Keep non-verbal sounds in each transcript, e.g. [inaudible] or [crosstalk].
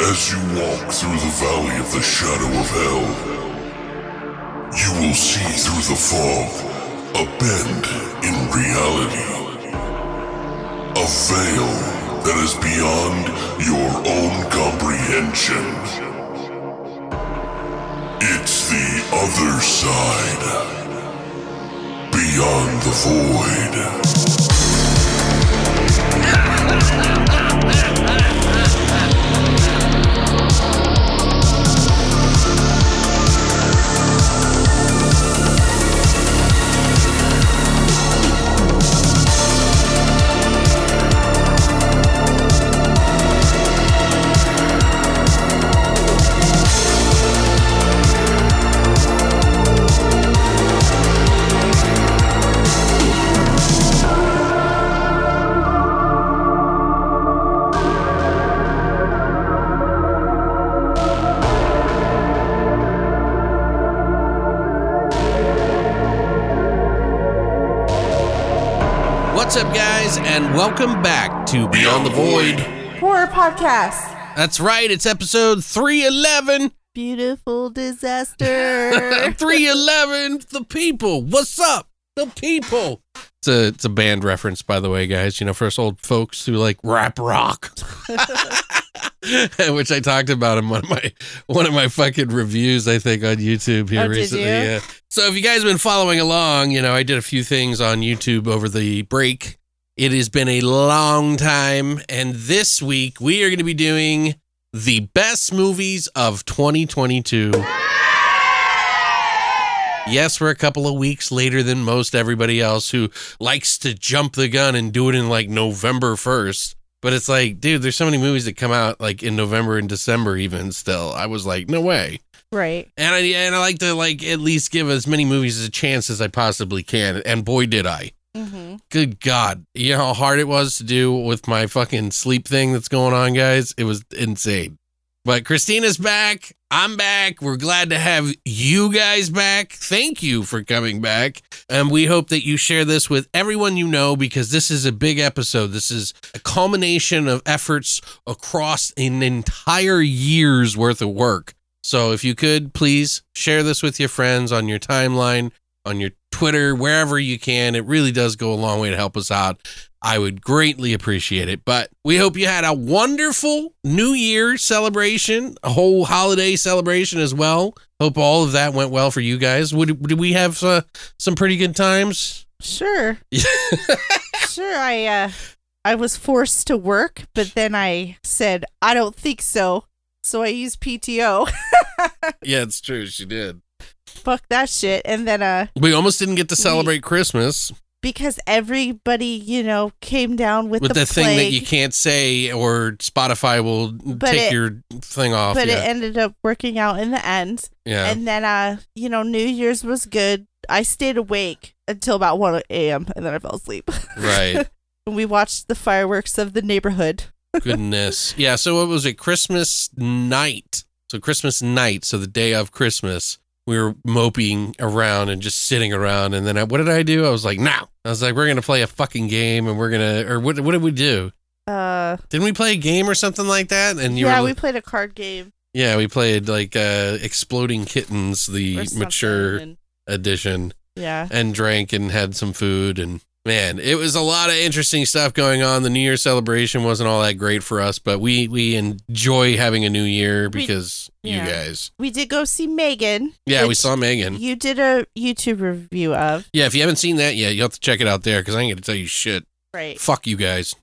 As you walk through the valley of the shadow of hell, you will see through the fog a bend in reality. A veil that is beyond your own comprehension. It's the other side. Beyond the void. And welcome back to Beyond the Void. Horror podcast. That's right, it's episode 311. Beautiful disaster. [laughs] 311, the people. What's up, the people? It's a, it's a band reference, by the way, guys. You know, for us old folks who like rap rock. [laughs] Which I talked about in one of my one of my fucking reviews, I think, on YouTube here Oh, recently. you? Yeah. So if you guys have been following along, you know, I did a few things on YouTube over the break. It has been a long time, and this week we are going to be doing the best movies of 2022. Yes, we're a couple of weeks later than most everybody else who likes to jump the gun and do it in like November 1st. But it's like, dude, there's so many movies that come out like in November and December even still. I was like, no way. right. And I and I like to like at least give as many movies a chance as I possibly can. And boy did I. Mm-hmm. Good God. You know how hard it was to do with my fucking sleep thing that's going on, guys? It was insane. But Christina's back. I'm back. We're glad to have you guys back. Thank you for coming back. And we hope that you share this with everyone you know because this is a big episode. This is a culmination of efforts across an entire year's worth of work. So if you could, please share this with your friends on your timeline, on your Twitter, wherever you can. It really does go a long way to help us out. I would greatly appreciate it. But we hope you had a wonderful New Year celebration, a whole holiday celebration as well. Hope all of that went well for you guys. Would did we have uh, some pretty good times? Sure. [laughs] sure. I uh, I was forced to work, but then I said I don't think so. So I used PTO. [laughs] yeah, it's true. She did. Fuck that shit. And then uh, We almost didn't get to celebrate Christmas because everybody, you know, came down with, with the, the, thing that you can't say, or Spotify will But take it- your thing off. But yeah, it ended up working out in the end. yeah. And then uh, you know, New Year's was good. I stayed awake until about one a.m. and then I fell asleep. [laughs] right. and we watched the fireworks of the neighborhood. Goodness. Yeah. So what was it? Christmas night. So Christmas night. So the day of Christmas, we were moping around and just sitting around. And then I, what did I do? I was like, no. I was like, we're gonna play a fucking game, and we're gonna, or what? What did we do? Uh, Didn't we play a game or something like that? And you yeah, were, we played a card game. yeah, we played like uh, Exploding Kittens, the mature and- edition. yeah. and drank and had some food and man it was a lot of interesting stuff going on the new year celebration wasn't all that great for us but we we enjoy having a new year We- because you yeah. guys We did go see Megan. yeah we saw megan You did a YouTube review of. yeah if you haven't seen that yet you have to check it out there because i ain't gonna tell you shit Right. fuck you guys [laughs] [laughs]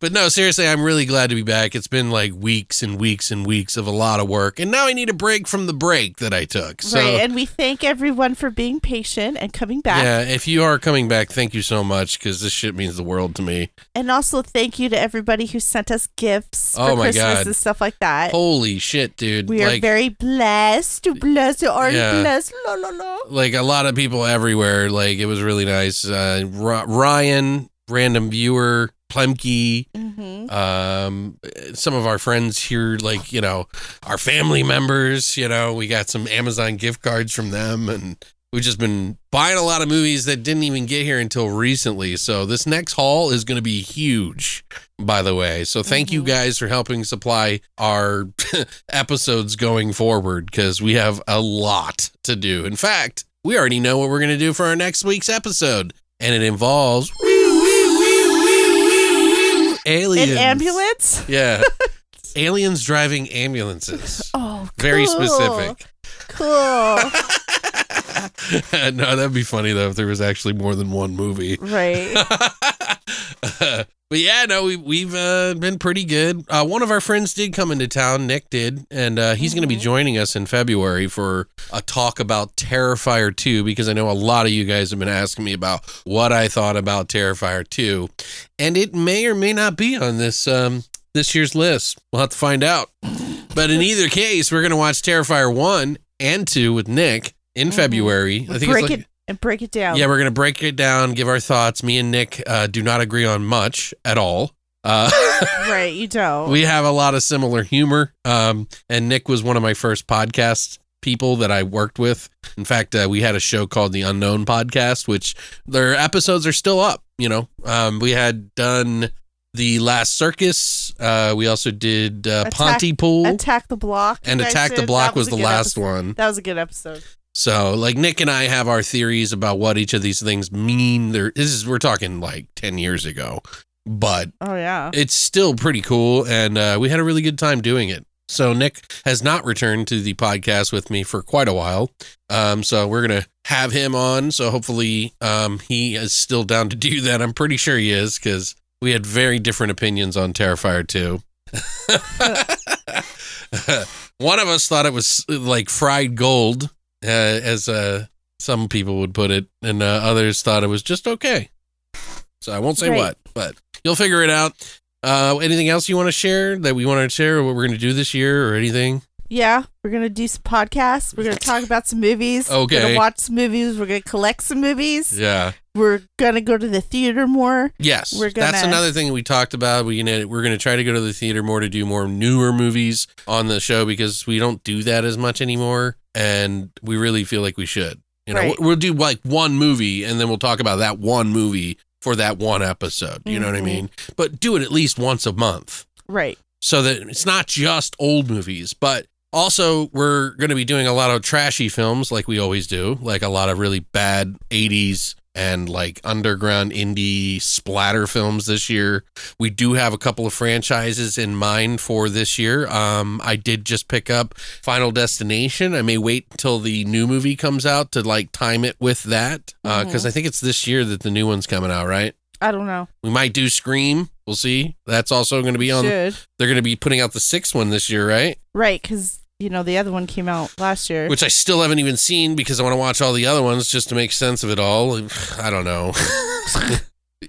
but no seriously i'm really glad to be back it's been like weeks and weeks and weeks of a lot of work and now i need a break from the break that i took so right. And we thank everyone for being patient and coming back. Yeah, if you are coming back, thank you so much because this shit means the world to me. And also thank you to everybody who sent us gifts Oh for my Christmas God. and stuff like that. Holy shit, dude! we are very blessed. Blessed are Yeah. blessed. La la la. like a lot of people everywhere. Like it was really nice. Uh, Ryan, random viewer, Plemke, Mm-hmm. um, some of our friends here, like you know, our family members. You know, we got some Amazon gift cards from them, and we've just been buying a lot of movies that didn't even get here until recently. So this next haul is going to be huge. by the way. So thank you guys for helping supply our [laughs] episodes going forward because we have a lot to do. In fact, we already know what we're going to do for our next week's episode, and it involves aliens. An ambulance? Yeah. [laughs] aliens driving ambulances. Oh, Very specific. Cool. [laughs] [laughs] no, that'd be funny though if there was actually more than one movie. right. [laughs] but yeah, no, we, we've uh, been pretty good. Uh, one of our friends did come into town. Nick did, and uh, he's going to be joining us in February for a talk about Terrifier 2 because I know a lot of you guys have been asking me about what I thought about Terrifier 2, and it may or may not be on this um, this year's list. We'll have to find out. But in either case, we're going to watch Terrifier 1 and 2 with Nick in Mhm. February. I think it's break like it and break it down. yeah, we're gonna break it down, give our thoughts. Me and Nick uh, do not agree on much at all. Uh, [laughs] right. You don't. we have a lot of similar humor. Um, and Nick was one of my first podcast people that I worked with. In fact, uh, we had a show called the Unknown Podcast, which their episodes are still up. You know, um, we had done the Last Circus. Uh, we also did uh, Attack- Pontypool. Attack the block. and Attack the. Block That was, the last episode. one. That was a good episode. So, like Nick and I have our theories about what each of these things mean. There, this is we're talking like ten years ago, but Oh yeah. it's still pretty cool, and uh, we had a really good time doing it. So Nick has not returned to the podcast with me for quite a while. Um, so we're gonna have him on. So hopefully, um, he is still down to do that. I'm pretty sure he is because we had very different opinions on Terrifier 2. [laughs] [laughs] One of us thought it was like fried gold, uh, as uh, some people would put it, and uh, others thought it was just okay. So I won't say Right. what, but you'll figure it out. Uh, anything else you want to share that we want to share, or what we're going to do this year, or anything? Yeah, we're gonna do some podcasts. We're gonna talk about some movies. We're Okay. gonna watch some movies. We're gonna collect some movies. Yeah. We're gonna go to the theater more. Yes, We're that's gonna- another thing we talked about. We we're gonna try to go to the theater more to do more newer movies on the show because we don't do that as much anymore, and we really feel like we should. You know, Right. we'll do like one movie, and then we'll talk about that one movie for that one episode. You know what I Mhm. mean? But do it at least once a month Right. so that it's not just old movies, but also we're going to be doing a lot of trashy films like we always do, like a lot of really bad 80s and like underground indie splatter films this year. We do have a couple of franchises in mind for this year. Um I did just pick up Final Destination. I may wait until the new movie comes out to like time it with that uh cuz I think it's this year that the new one's coming out, right? I don't know. We might do Scream. We'll see. That's also going to be on Should. they're going to be putting out the sixth one this year, right? Right, because you know the other one came out last year. Which I still haven't even seen because I want to watch all the other ones just to make sense of it all. [sighs] I don't know. [laughs]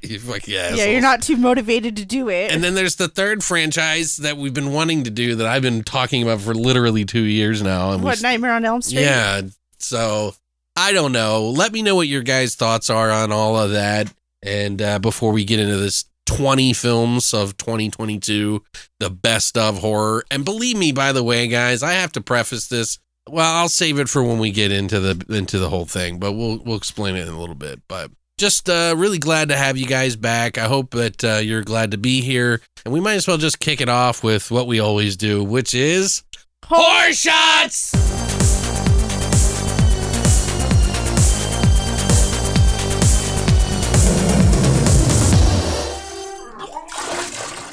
You fucking yeah, assholes. you're not too motivated to do it. And then there's the third franchise that we've been wanting to do that I've been talking about for literally two years now. And we what Nightmare on Elm Street? Yeah. So I don't know. Let me know what your guys' thoughts are on all of that. And uh, before we get into this 20 films of 2022, the best of horror. And believe me, by the way, guys, I have to preface this. Well, I'll save it for when we get into the into the whole thing, but we'll we'll explain it in a little bit. But just uh, really glad to have you guys back. I hope that uh, you're glad to be here, and we might as well just kick it off with what we always do, which is horror shots.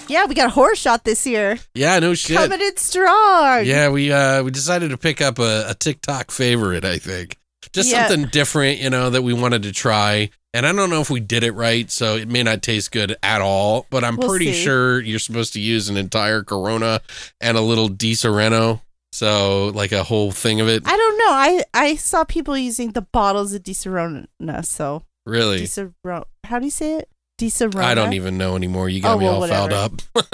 Yeah, we got a horror shot this year. Yeah, no shit. Coming in strong. Yeah, we uh we decided to pick up a, a TikTok favorite, I think. Just Yeah. something different, you know, that we wanted to try. And I don't know if we did it right, so it may not taste good at all, but I'm We'll pretty see. sure you're supposed to use an entire Corona and a little Di Sereno. So like a whole thing of it. I don't know. I I saw people using the bottles of Di Serona. So Di Really? Serona. How do you say it? I don't even know anymore. You got Oh, me well, all fouled up. [laughs]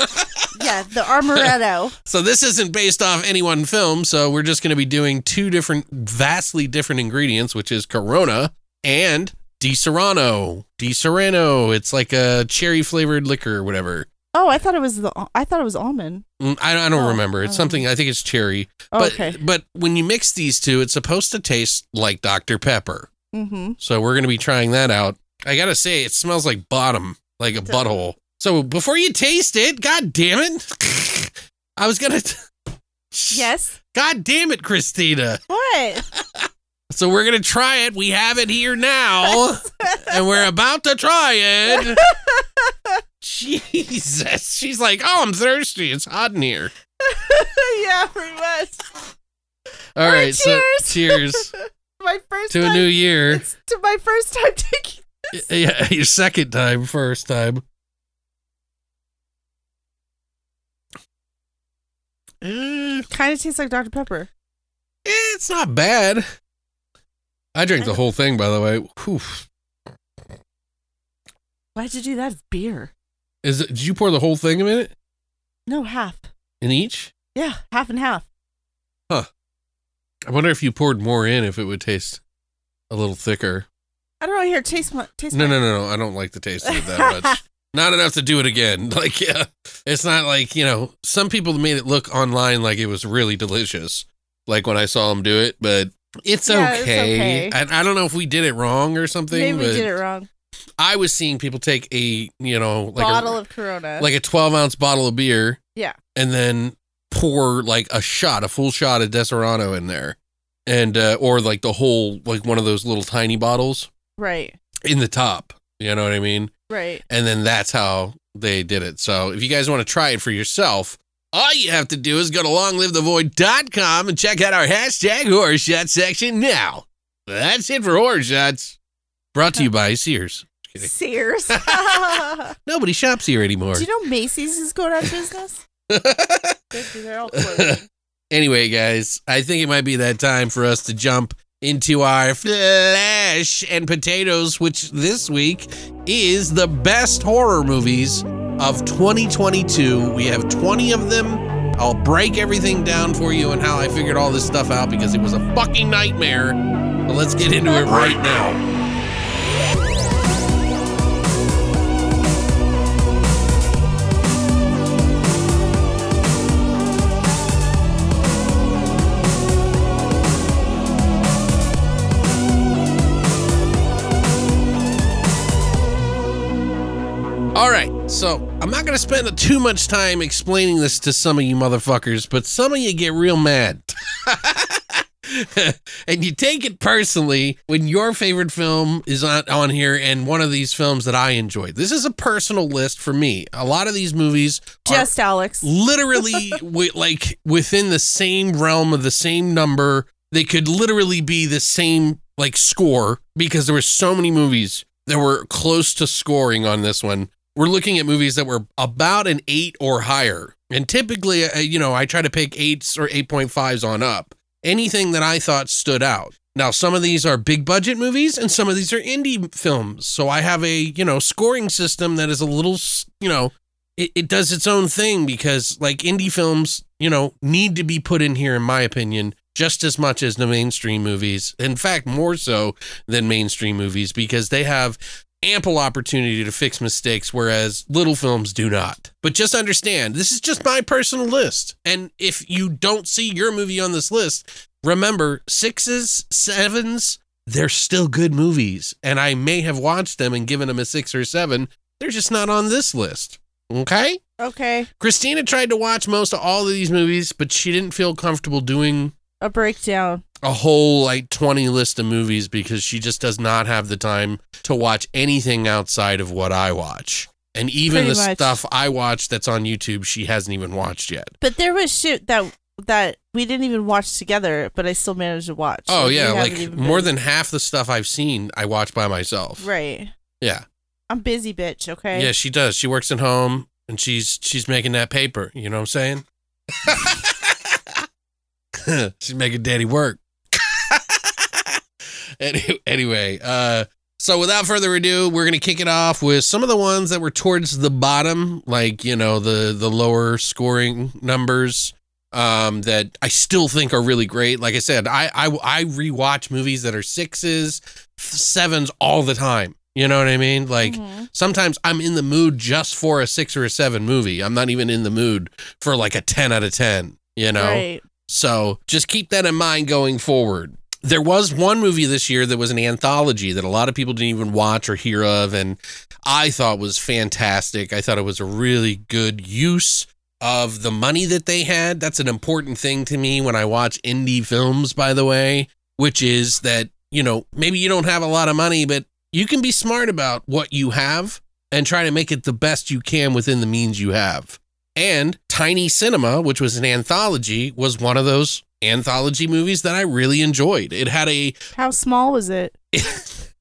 Yeah, the Armoretto. [laughs] So this isn't based off any one film, so we're just going to be doing two different, vastly different ingredients, which is Corona and Di Serrano. Di Serrano. It's like a cherry flavored liquor or whatever. oh, I thought it was the. I thought it was almond. Mm, I, I don't Oh, remember. It's oh. something. I think it's cherry. Oh, But okay. but when you mix these two, it's supposed to taste like Dr Pepper. Mm-hmm. So we're going to be trying that out. I gotta say, it smells like bottom, like a butthole. So before you taste it, god damn it. [laughs] I was gonna t- Yes. God damn it, Christina. What? [laughs] So we're gonna try it. We have it here now. [laughs] and we're about to try it. Jesus. She's like, oh, I'm thirsty. It's hot in here. yeah, pretty much. All All right, right, so cheers. cheers My first to a new year. To my first time taking. [laughs] Yeah, your second time, first time. Eh, Kind of tastes like Dr Pepper. it's not bad. I drank the whole thing, by the way. Whew. Why'd you do that? It's beer. Is it? Did you pour the whole thing in it? No, half. In each? Yeah, half and half. Huh. I wonder if you poured more in, if it would taste a little thicker. I don't know. Here, taste my taste. No, my- no, no, no. I don't like the taste of it that [laughs] much. Not enough to do it again. [laughs] Like, yeah, it's not like you know. Some people made it look online like it was really delicious. Like when I saw them do it, but it's Yeah, it's okay. okay. I, I don't know if we did it wrong or something. Maybe we did it wrong. I was seeing people take a you know like Bottle a, of Corona. like a twelve ounce bottle of beer, Yeah. and then pour like a shot, a full shot of Deserano in there, and uh, or like the whole like one of those little tiny bottles right, in the top. You know what I mean? right. and then that's how they did it. So if you guys want to try it for yourself, all you have to do is go to longlivethevoid.com and check out our hashtag horror shot section now. That's it for horror shots. Brought to you by Sears. Sears. [laughs] [laughs] Nobody shops here anymore. Do you know Macy's is going out of business? [laughs] They're, all closed. anyway, guys, I think it might be that time for us to jump into our flesh and potatoes, which this week is the best horror movies of 2022. We have 20 of them. I'll break everything down for you and how I figured all this stuff out because it was a fucking nightmare. But let's get into it right now. All right, so I'm not going to spend too much time explaining this to some of you motherfuckers, but some of you get real mad. [laughs] and you take it personally when your favorite film is on, on here and one of these films that I enjoyed. This is a personal list for me. A lot of these movies Just Alex. literally [laughs] wi- like within the same realm of the same number. They could literally be the same like score because there were so many movies that were close to scoring on this one. We're looking at movies that were about an eight or higher. And typically, uh, you know, I try to pick eights or 8.5s on up. Anything that I thought stood out. Now, some of these are big budget movies and some of these are indie films. So I have a, you know, scoring system that is a little, you know, it, it does its own thing because like indie films, you know, need to be put in here, in my opinion, just as much as the mainstream movies. In fact, more so than mainstream movies because they have ample opportunity to fix mistakes, whereas little films do not. But just understand, this is just my personal list. And if you don't see your movie on this list, remember sixes, sevens, they're still good movies. And I may have watched them and given them a six or seven. They're just not on this list. Okay? Okay. Christina tried to watch most of all of these movies, but she didn't feel comfortable doing A breakdown. A whole like 20 list of movies because she just does not have the time to watch anything outside of what I watch. And even Pretty the much. stuff I watch that's on YouTube, she hasn't even watched yet. But there was shit that that we didn't even watch together, but I still managed to watch. Oh we yeah, haven't like even more been- than half the stuff I've seen, I watch by myself. right. Yeah. I'm busy, bitch. Okay. Yeah, she does. She works at home and she's she's making that paper, you know what I'm saying? [laughs] [laughs] she's making daddy work. Any- anyway, uh so without further ado, we're gonna kick it off with some of the ones that were towards the bottom, like you know the the lower scoring numbers, um, that I still think are really great. Like I said, I I I rewatch movies that are sixes, sevens all the time. You know what I mean? Like Mhm. sometimes I'm in the mood just for a six or a seven movie. I'm not even in the mood for like a ten out of ten. You know. Right. So just keep that in mind going forward. There was one movie this year that was an anthology that a lot of people didn't even watch or hear of, and I thought was fantastic. I thought it was a really good use of the money that they had. That's an important thing to me when I watch indie films, by the way, which is that, you know, maybe you don't have a lot of money, but you can be smart about what you have and try to make it the best you can within the means you have. And Tiny Cinema, which was an anthology, was one of those anthology movies that I really enjoyed. It had a How small was it? [laughs]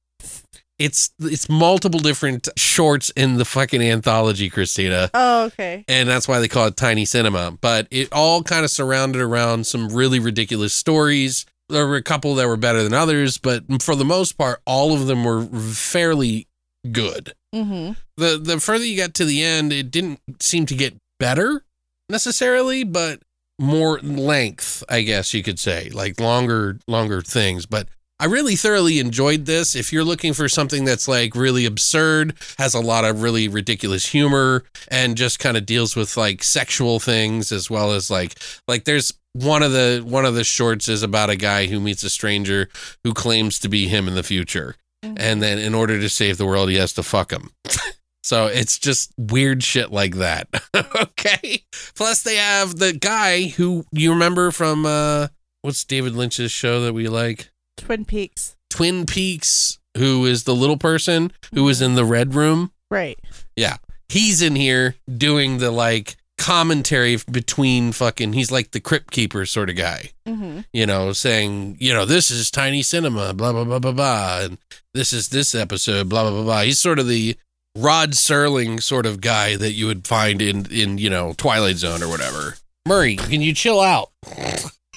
it's it's multiple different shorts in the fucking anthology, Christina. Oh, okay. And that's why they call it Tiny Cinema. But it all kind of surrounded around some really ridiculous stories. There were a couple that were better than others, but for the most part, all of them were fairly good. Mm-hmm. The the further you got to the end, it didn't seem to get better necessarily, but more length, I guess you could say, like longer longer things. But I really thoroughly enjoyed this. If you're looking for something that's like really absurd, has a lot of really ridiculous humor, and just kind of deals with like sexual things as well as like like there's one of the one of the shorts is about a guy who meets a stranger who claims to be him in the future, mm-hmm. and then in order to save the world, he has to fuck him. [laughs] So it's just weird shit like that. [laughs] okay. Plus they have the guy who you remember from uh what's David Lynch's show that we like? Twin Peaks. Twin Peaks, who is the little person who was in the red room. Right. Yeah. He's in here doing the like commentary between fucking he's like the crypt keeper sort of guy. Mm-hmm. You know, saying, you know, this is tiny cinema, blah blah blah blah blah. And this is this episode, blah blah blah blah. He's sort of the Rod Serling sort of guy that you would find in in you know Twilight Zone or whatever. Murray, can you chill out?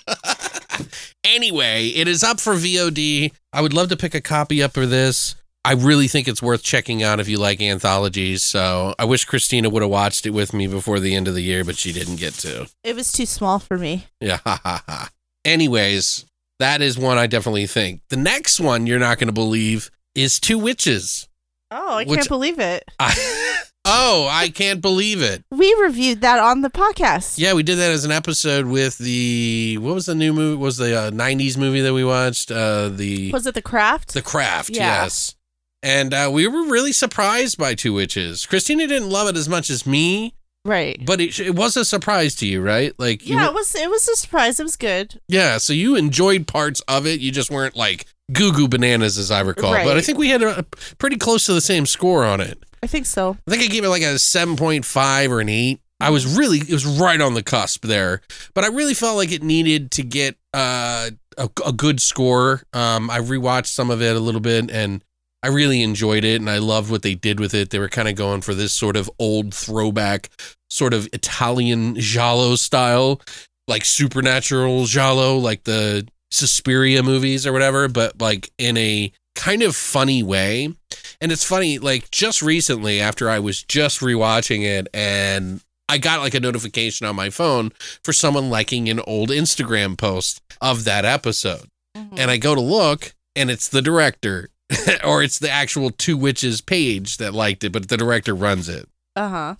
[laughs] anyway, it is up for VOD. I would love to pick a copy up for this. I really think it's worth checking out if you like anthologies. So I wish Christina would have watched it with me before the end of the year, but she didn't get to. It was too small for me. Yeah, ha ha ha. Anyways, that is one I definitely think. The next one you're not going to believe is Two Witches. Oh, I can't believe it. [laughs] I, oh, I can't believe it. We reviewed that on the podcast. Yeah, we did that as an episode with the what was the new movie? Was the uh, '90s movie that we watched? Uh, the Was it The Craft? The Craft. Yeah. Yes, and uh, we were really surprised by Two Witches. Christina didn't love it as much as me, right. but it, it was a surprise to you, right? Like, you Yeah, were- it was it was a surprise. It was good. yeah. So you enjoyed parts of it. You just weren't like goo goo bananas, as I recall. But I think we had a, a pretty close to the same score on it. I think so. I think I gave it like a 7.5 or an 8. I was really, it was right on the cusp there. But I really felt like it needed to get uh, a, a good score. Um, I rewatched some of it a little bit and I really enjoyed it and I loved what they did with it. They were kind of going for this sort of old throwback, sort of Italian giallo style, like supernatural giallo, like the Suspiria movies or whatever, but like in a kind of funny way. And it's funny, like just recently after I was just rewatching it and I got like a notification on my phone for someone liking an old Instagram post of that episode. Mm-hmm. And I go to look and it's the director [laughs] or it's the actual Two Witches page that liked it, but the director runs it. Uh huh.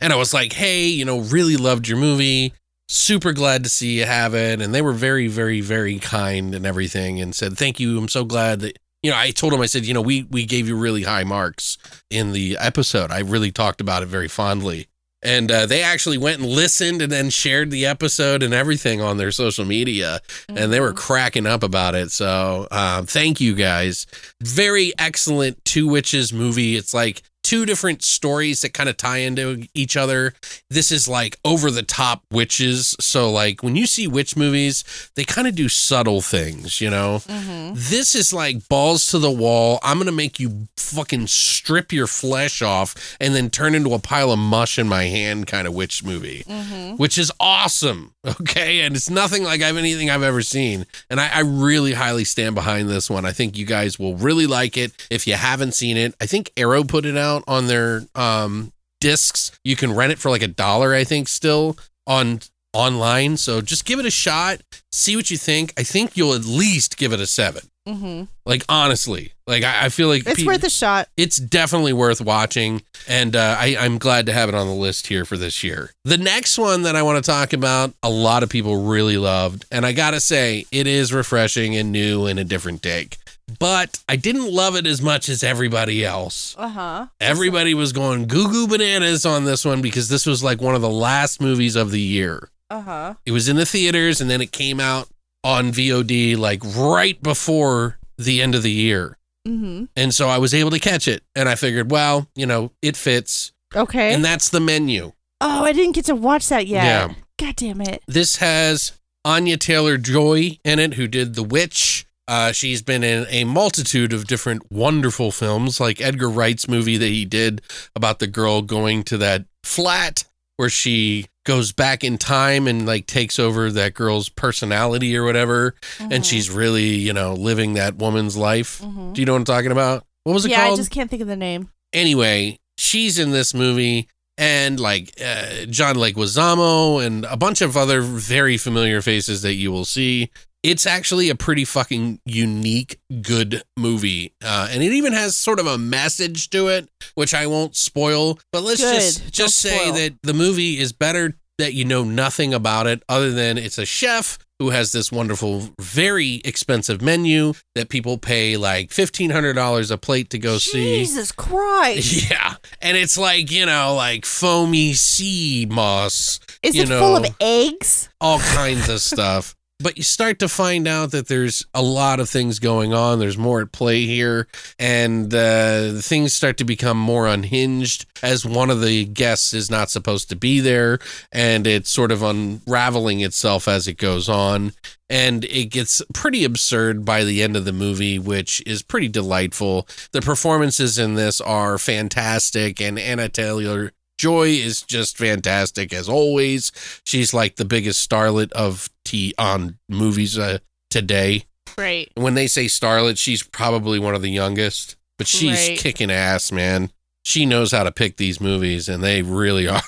And I was like, hey, you know, really loved your movie. Super glad to see you have it. And they were very, very, very kind and everything and said, thank you. I'm so glad that, you know, I told them, I said, you know, we, we gave you really high marks in the episode. I really talked about it very fondly. And uh, they actually went and listened and then shared the episode and everything on their social media. And they were cracking up about it. So um, thank you guys. Very excellent Two Witches movie. It's like two different stories that kind of tie into each other. This is like over the top witches. So, like, when you see witch movies, they kind of do subtle things, you know? Mm-hmm. This is like balls to the wall. I'm going to make you fucking strip your flesh off and then turn into a pile of mush in my hand kind of witch movie, Mm-hmm. which is awesome. [laughs] Okay. And it's nothing like I've anything I've ever seen. And I, I really highly stand behind this one. I think you guys will really like it. If you haven't seen it, I think Arrow put it out on their um, discs. You can rent it for like a dollar, I think, still on online. So just give it a shot, see what you think. I think you'll at least give it a seven. Mm-hmm. Like honestly, like I, I feel like It's pe- worth a shot. it's definitely worth watching, and uh, I, I'm glad to have it on the list here for this year. The next one that I want to talk about, a lot of people really loved, and I gotta say, it is refreshing and new and a different take. But I didn't love it as much as everybody else. Uh huh. Everybody was going goo goo bananas on this one because this was like one of the last movies of the year. Uh huh. It was in the theaters and then it came out on VOD like right before the end of the year. Mm-hmm. And so I was able to catch it and I figured, well, you know, it fits. Okay. And that's the menu. oh, I didn't get to watch that yet. Yeah. God damn it. This has Anya Taylor Joy in it, who did The Witch. Uh, she's been in a multitude of different wonderful films, like Edgar Wright's movie that he did about the girl going to that flat where she goes back in time and like takes over that girl's personality or whatever. Mm-hmm. And she's really, you know, living that woman's life. Mhm. Do you know what I'm talking about? What was it yeah, called? Yeah, I just can't think of the name. anyway, she's in this movie, and like uh, John Leguizamo and a bunch of other very familiar faces that you will see. It's actually a pretty fucking unique, good movie, uh, and it even has sort of a message to it, which I won't spoil. But let's Good. just Don't just say spoil. that the movie is better that you know nothing about it, other than it's a chef who has this wonderful, very expensive menu that people pay like fifteen hundred dollars a plate to go see. Jesus Christ. [laughs] Yeah. And it's like, you know, like foamy sea moss, Is you it full of eggs? all kinds of stuff. But you start to find out that there's a lot of things going on. There's more at play here. And uh, things start to become more unhinged as one of the guests is not supposed to be there. And it's sort of unraveling itself as it goes on. And it gets pretty absurd by the end of the movie, which is pretty delightful. The performances in this are fantastic. And Anya Taylor Joy is just fantastic as always. She's like the biggest starlet of On movies uh, today. Right. When they say starlet, she's probably one of the youngest, but she's Right. kicking ass, man. She knows how to pick these movies, and they really [laughs] are.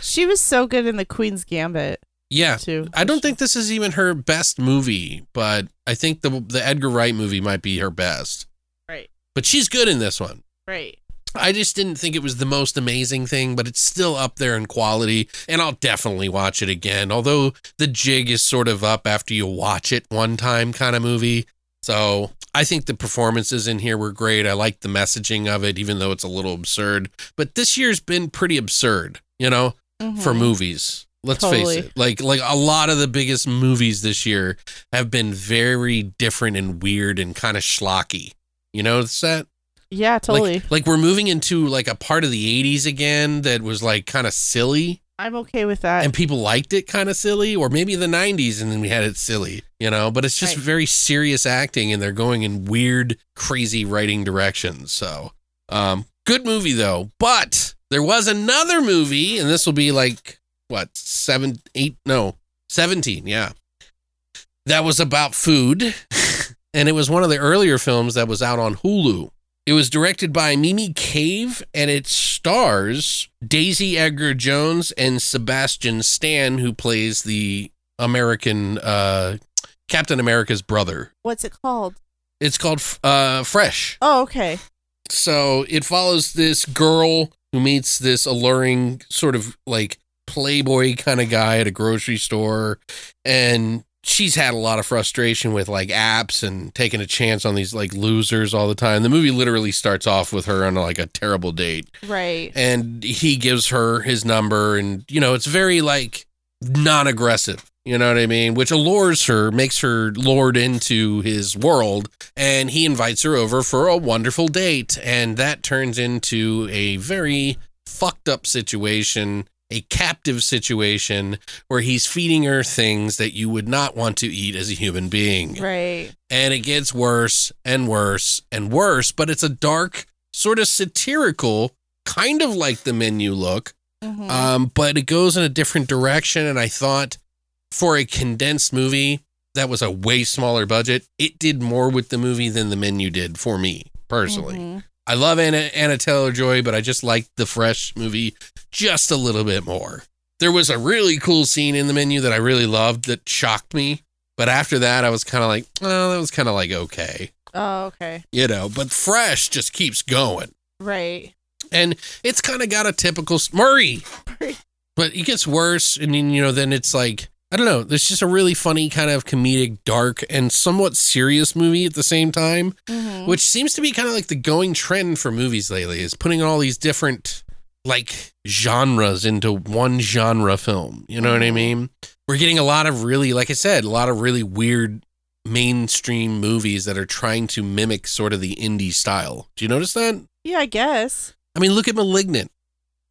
She was so good in the Queen's Gambit yeah. too. I don't think this is even her best movie, but I think the the Edgar Wright movie might be her best. Right. But she's good in this one. Right. I just didn't think it was the most amazing thing, but it's still up there in quality, and I'll definitely watch it again. Although the jig is sort of up after you watch it one time kind of movie. So I think the performances in here were great. I like the messaging of it, even though it's a little absurd. But this year's been pretty absurd, you know, for Mhm. movies. Let's Totally. face it. Like like a lot of the biggest movies this year have been very different and weird and kind of schlocky. You notice that? Yeah, totally. Like, like we're moving into like a part of the 80s again that was like kind of silly I'm okay with that. and people liked it kind of silly or maybe the 90s and then we had it silly, you know, but it's just Right. very serious acting and they're going in weird crazy writing directions. So, um good movie though. But there was another movie and this will be like what, 7 8 no, 17, yeah. That was about food. [laughs] and it was one of the earlier films that was out on Hulu. It was directed by Mimi Cave and it stars Daisy Edgar Jones and Sebastian Stan, who plays the American uh, Captain America's brother. What's it called? It's called uh, Fresh. Oh, okay. So it follows this girl who meets this alluring sort of like playboy kind of guy at a grocery store and she's had a lot of frustration with like apps and taking a chance on these like losers all the time. The movie literally starts off with her on like a terrible date Right. and he gives her his number and you know it's very like non-aggressive you know what i mean which allures her makes her lured into his world and he invites her over for a wonderful date and that turns into a very fucked up situation a captive situation where he's feeding her things that you would not want to eat as a human being Right. and it gets worse and worse and worse but it's a dark sort of satirical kind of like the menu look Mhm. um, but it goes in a different direction and i thought for a condensed movie that was a way smaller budget it did more with the movie than the menu did for me personally Mhm. i love anna, anya taylor joy but i just liked the fresh movie just a little bit more There was a really cool scene in the menu that I really loved that shocked me. But after that, I was kind of like, oh, that was kind of like okay, Oh, okay. you know. But Fresh just keeps going. Right. and it's kind of got a typical Murray, but it gets worse, and then you know, then it's like I don't know. There's just a really funny kind of comedic, dark, and somewhat serious movie at the same time, Mhm. which seems to be kind of like the going trend for movies lately. Is putting all these different like genres into one genre film. You know what I mean? We're getting a lot of really, like I said, a lot of really weird mainstream movies that are trying to mimic sort of the indie style. Do you notice that? Yeah, I guess. I mean, look at Malignant.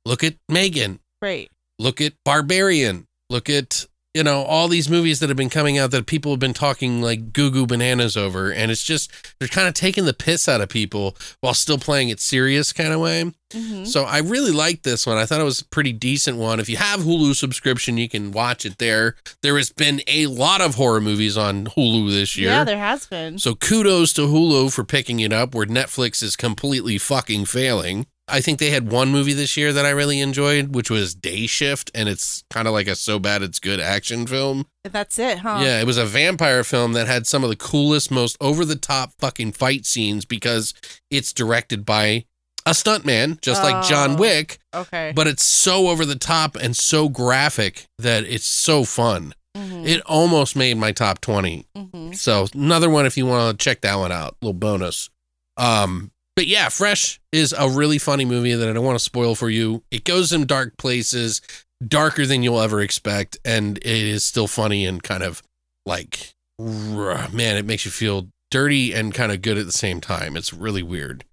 Look at Megan. Right. Look at Barbarian. Look at, you know, all these movies that have been coming out that people have been talking like goo goo bananas over. And it's just, they're kind of taking the piss out of people while still playing it serious kind of way. hmm So I really liked this one. I thought it was a pretty decent one. If you have Hulu subscription, you can watch it there. There has been a lot of horror movies on Hulu this year. Yeah, there has been. So kudos to Hulu for picking it up where Netflix is completely fucking failing. I think they had one movie this year that I really enjoyed, which was Day Shift, and it's kind of like a so bad it's good action film. That's it, huh? Yeah, it was a vampire film that had some of the coolest, most over the top fucking fight scenes because it's directed by a stuntman, just like John Oh. Wick, Okay. but it's so over the top and so graphic that it's so fun. Mhm. It almost made my top 20. Mhm. So another one if you want to check that one out, little bonus. Um, but yeah, Fresh is a really funny movie that I don't want to spoil for you. It goes in dark places, darker than you'll ever expect, and it is still funny and kind of like, man, it makes you feel dirty and kind of good at the same time. It's really weird.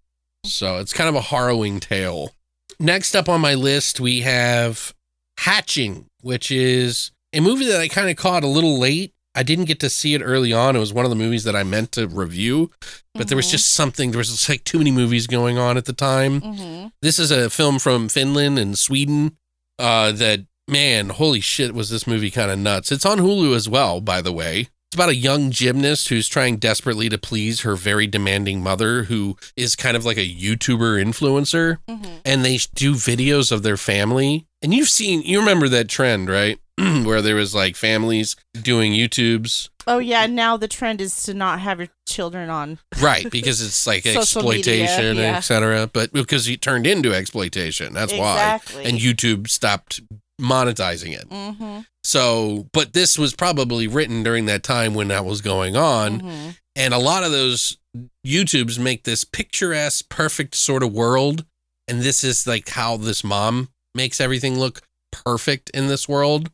So it's kind of a harrowing tale. Next up on my list, we have Hatching, which is a movie that I kind of caught a little late. I didn't get to see it early on. It was one of the movies that I meant to review, but there was Mhm. just something, there was just like too many movies going on at the time. Mhm. This is a film from Finland and Sweden uh, that, man, holy shit, was this movie kind of nuts. It's on Hulu as well, by the way. It's about a young gymnast who's trying desperately to please her very demanding mother, who is kind of like a YouTuber influencer Mhm. and they do videos of their family. And you've seen, you remember that trend, right? [clears throat] Where there was like families doing YouTubes, Oh yeah. Now the trend is to not have your children on. right? Because it's like [laughs] Social media, exploitation, yeah. etc. But because it turned into exploitation, that's exactly. why. And YouTube stopped monetizing it. Mm-hmm. So, but this was probably written during that time when that was going on. Mm-hmm. And a lot of those YouTubes make this picturesque, perfect sort of world. And this is like how this mom makes everything look perfect in this world.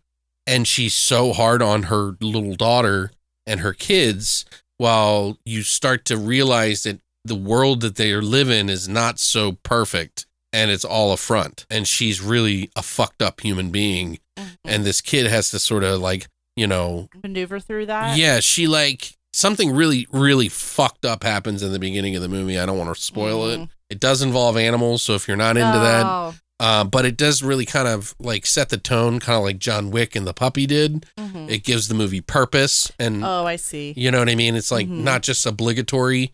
And she's so hard on her little daughter and her kids while you start to realize that the world that they are living is not so perfect and it's all a front. And she's really a fucked up human being. And this kid has to sort of like, you know, Maneuver through that. yeah, she like something really, really fucked up happens in the beginning of the movie. I don't want to spoil it. Mhm. It does involve animals, so if you're not into that, Oh. uh, but it does really kind of like set the tone, kind of like John Wick and the puppy did. Mhm. It gives the movie purpose, and Oh, I see. you know what I mean. It's like Mhm. not just obligatory.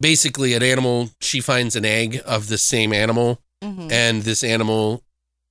Basically, an animal she finds an egg of the same animal, Mhm. and this animal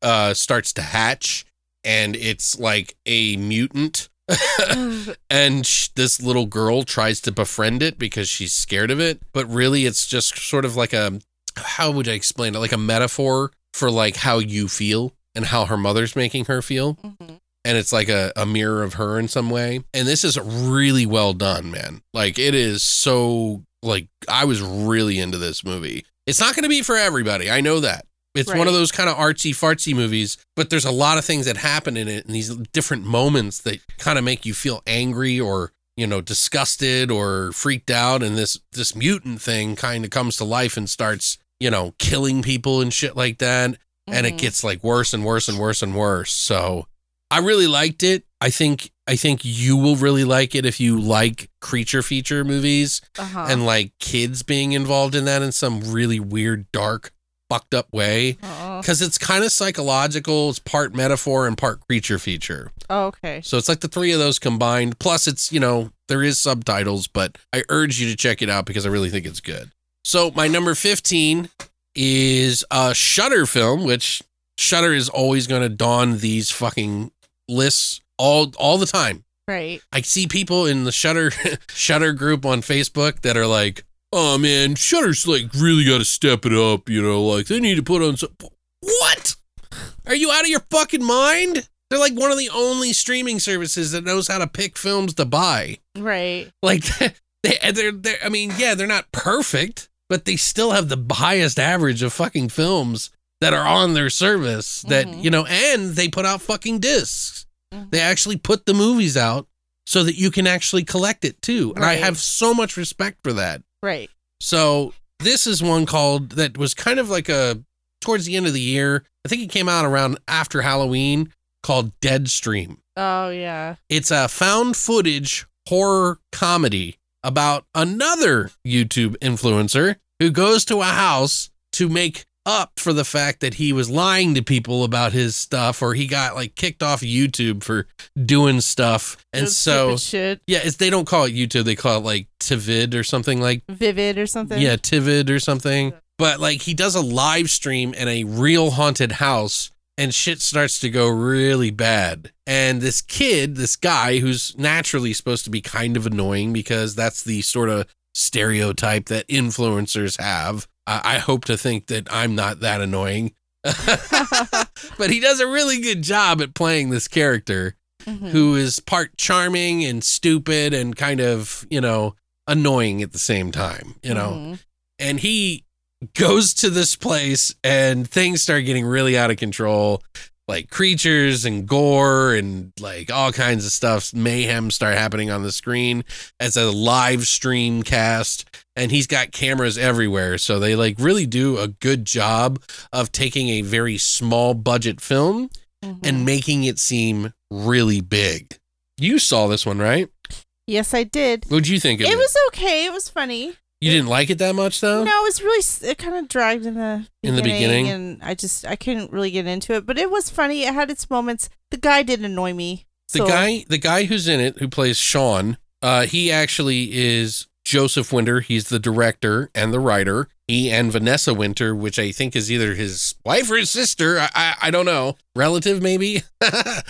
uh, starts to hatch, and it's like a mutant. [laughs] and sh- this little girl tries to befriend it because she's scared of it but really it's just sort of like a how would i explain it like a metaphor for like how you feel and how her mother's making her feel Mhm. and it's like a, a mirror of her in some way and this is really well done man like it is so like i was really into this movie it's not going to be for everybody i know that it's one of those kind of artsy fartsy movies, but there's a lot of things that happen in it and these different moments that kind of make you feel angry or, you know, disgusted or freaked out. And this this mutant thing kind of comes to life and starts, you know, killing people and shit like that. And it Mhm. gets like worse and worse and worse and worse. So I really liked it. I think I think you will really like it if you like creature feature movies Uh-huh. and like kids being involved in that in some really weird, dark, fucked up way because it's kind of psychological. It's part metaphor and part creature feature. Oh, okay. So it's like the three of those combined. Plus, it's, you know, there is subtitles, but I urge you to check it out because I really think it's good. So my number 15 is a Shudder film, which Shudder is always going to don these fucking lists all all the time. Right. I see people in the Shudder [laughs] Shudder group on Facebook that are like, "Oh man, Shudder's like really got to step it up, you know, like they need to put on some What? Are you out of your fucking mind? They're like one of the only streaming services that knows how to pick films to buy. Right. Like [laughs] they they're, they're I mean, yeah, they're not perfect, but they still have the highest average of fucking films that are on their service that, Mhm. you know, and they put out fucking discs. Mhm. They actually put the movies out so that you can actually collect it too. And I have so much respect for that. Right. So this is one called that was kind of like a towards the end of the year. I think it came out around after Halloween called Deadstream. Oh yeah. It's a found footage horror comedy about another YouTube influencer who goes to a house to make up for the fact that he was lying to people about his stuff or he got like kicked off YouTube for doing stuff. And Those so shit. yeah, it's they don't call it YouTube, they call it like Tivid or something like Vivid or something. yeah, Tivid or something. But like he does a live stream in a real haunted house and shit starts to go really bad. And this kid, this guy who's naturally supposed to be kind of annoying because that's the sort of stereotype that influencers have. I, I hope to think that I'm not that annoying. [laughs] but he does a really good job at playing this character Mhm. who is part charming and stupid and kind of, you know, annoying at the same time, you know Mhm. and he goes to this place and things start getting really out of control like creatures and gore and like all kinds of stuff mayhem start happening on the screen as a live stream cast and he's got cameras everywhere so they like really do a good job of taking a very small budget film Mhm. and making it seem really big you saw this one right yes, I did. what'd you think of it, It was okay. It was funny. You didn't like it that much though No, it was really it kind of dragged in the In the beginning? and I just I couldn't really get into it. But it was funny. It had its moments. The guy did annoy me. The so- guy, the guy who's in it, who plays Sean, uh, he actually is Joseph Winter. He's the director and the writer. He and Vanessa Winter, which I think is either his wife or his sister. I, I, I don't know. Relative, maybe. [laughs]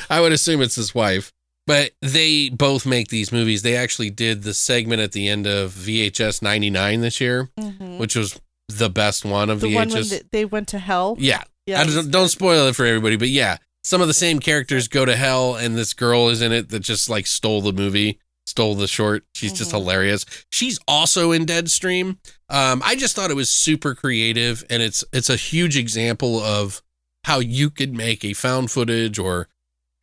I would assume it's his wife. But they both make these movies. They actually did the segment at the end of VHS 99 this year, Mhm. which was the best one of the VHS. one when they went to hell. yeah, Yeah, I don't, don't spoil it for everybody, but yeah, some of the same characters go to hell, and this girl is in it that just like stole the movie, stole the short. She's just Mhm. hilarious. She's also in Deadstream. Um, I just thought it was super creative, and it's it's a huge example of how you could make a found footage or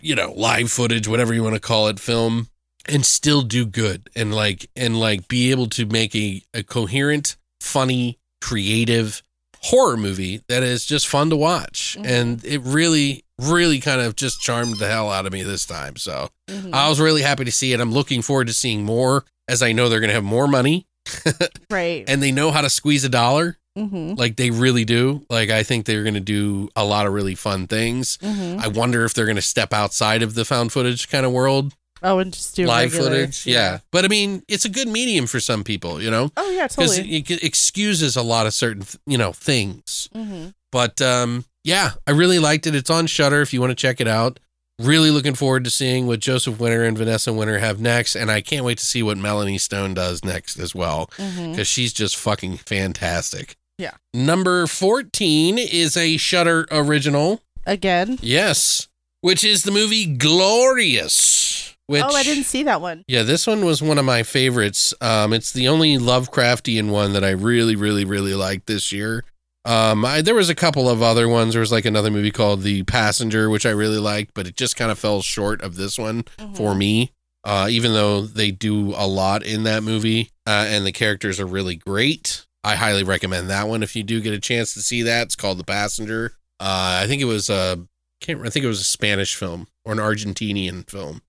you know live footage, whatever you want to call it, film, and still do good and like and like be able to make a, a coherent, funny, creative horror movie that is just fun to watch. Mhm. And it really, really kind of just charmed the hell out of me this time. So Mhm. I was really happy to see it. I'm looking forward to seeing more as I know they're going to have more money [laughs] right. and they know how to squeeze a dollar. Hmm Like they really do. Like I think they're going to do a lot of really fun things. hmm I wonder if they're going to step outside of the found footage kind of world, Oh, and just do live regular- footage. Yeah. But I mean, it's a good medium for some people, you know, Oh yeah, totally. because it excuses a lot of certain, you know, things. hmm But um, yeah, I really liked it. It's on Shudder if you want to check it out. Really looking forward to seeing what Joseph Winter and Vanessa Winter have next, and I can't wait to see what Melanie Stone does next as well because she's just fucking fantastic. Yeah. Number fourteen is a Shudder original. Again. Yes, which is the movie Glorious. Which oh, I didn't see that one. yeah, this one was one of my favorites. Um, it's the only Lovecraftian one that I really, really, really liked this year. Um, I, there was a couple of other ones. There was like another movie called The Passenger, which I really liked, but it just kind of fell short of this one Mhm. for me. Uh, even though they do a lot in that movie, uh, and the characters are really great. I highly recommend that one if you do get a chance to see that. It's called The Passenger. Uh, I think it was a can't I think it was a Spanish film or an Argentinian film.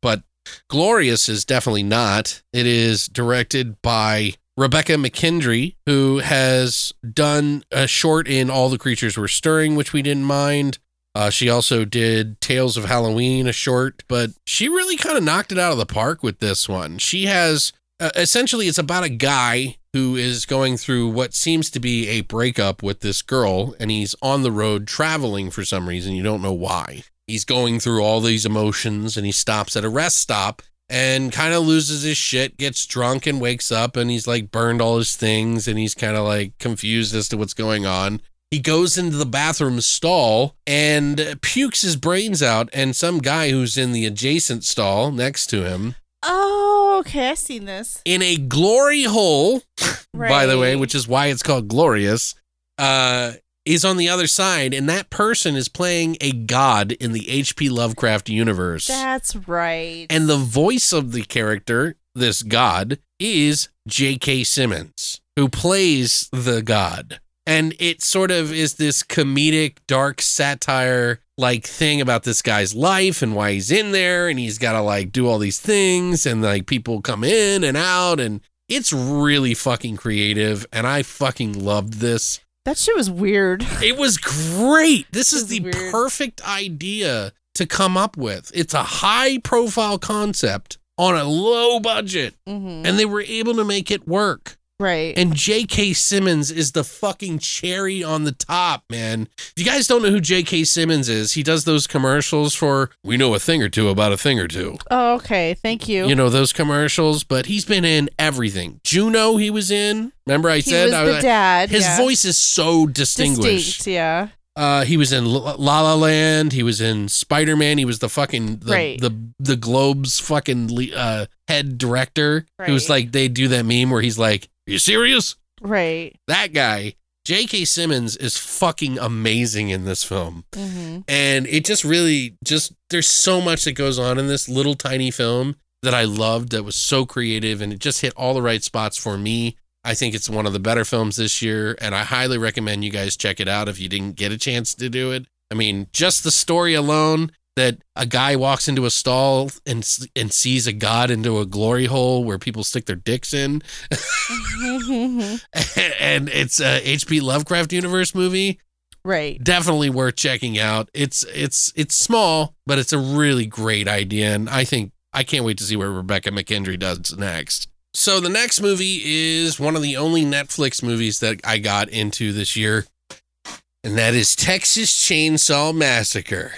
But Glorious is definitely not. It is directed by Rebekah McKendry, who has done a short in All the Creatures Were Stirring, which we didn't mind. Uh, she also did Tales of Halloween, a short, but she really kind of knocked it out of the park with this one. She has uh, essentially, it's about a guy who is going through what seems to be a breakup with this girl, and he's on the road traveling for some reason. You don't know why. He's going through all these emotions, and he stops at a rest stop and kind of loses his shit, gets drunk, and wakes up, and he's like burned all his things, and he's kind of like confused as to what's going on. He goes into the bathroom stall and pukes his brains out, and some guy who's in the adjacent stall next to him Oh, okay. I've seen this. in a glory hole, by the way, which is why it's called glorious, uh, is on the other side, and that person is playing a god in the H.P. Lovecraft universe. That's right. and the voice of the character, this god, is J.K. Simmons, who plays the god. And it sort of is this comedic, dark satire like thing about this guy's life and why he's in there and he's got to like do all these things and like people come in and out and it's really fucking creative and I fucking loved this. that shit was weird. [laughs] It was great. This is the weird. perfect idea to come up with. It's a high profile concept on a low budget hmm and they were able to make it work. Right. And J.K. Simmons is the fucking cherry on the top, man. If you guys don't know who J.K. Simmons is, he does those commercials for we know a thing or two about a thing or two. oh, okay. Thank you. You know those commercials, but he's been in everything. Juno, he was in. Remember I he said was I the dad. his yeah. voice is so distinguished. distinct. Yeah. Uh, he was in La La La Land. He was in Spider Man. He was the fucking the Right. the the Globe's fucking le- uh, head director. It was like they do that meme where he's like, "You serious?" Right. That guy, J.K. Simmons, is fucking amazing in this film, hmm and it just really just there's so much that goes on in this little tiny film that I loved. That was so creative, and it just hit all the right spots for me. I think it's one of the better films this year, and I highly recommend you guys check it out if you didn't get a chance to do it. I mean, just the story alone that a guy walks into a stall and and sees a god into a glory hole where people stick their dicks in, [laughs] [laughs] and it's a H.P. Lovecraft universe movie. right. Definitely worth checking out. It's it's it's small, but it's a really great idea, and I think I can't wait to see what Rebekah McKendry does next. So the next movie is one of the only Netflix movies that I got into this year, and that is Texas Chainsaw Massacre.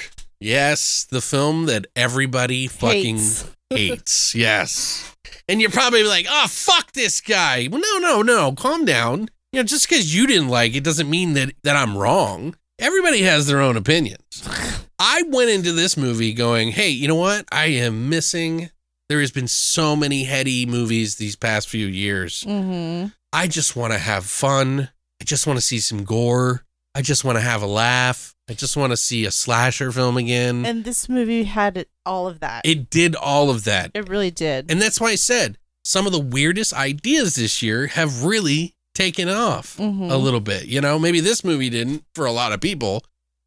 Yes, the film that everybody fucking Hates. [laughs] hates. Yes. And you're probably like, oh, fuck this guy. Well, no, no, no. Calm down. You know, just because you didn't like it doesn't mean that, that I'm wrong. Everybody has their own opinions. [laughs] I went into this movie going, hey, you know what? I am missing. There has been so many heady movies these past few years. hmm I just want to have fun. I just want to see some gore. I just want to have a laugh. I just want to see a slasher film again. And this movie had all of that. it did all of that. It really did. And that's why I said some of the weirdest ideas this year have really taken off Mhm. a little bit. You know, maybe this movie didn't for a lot of people,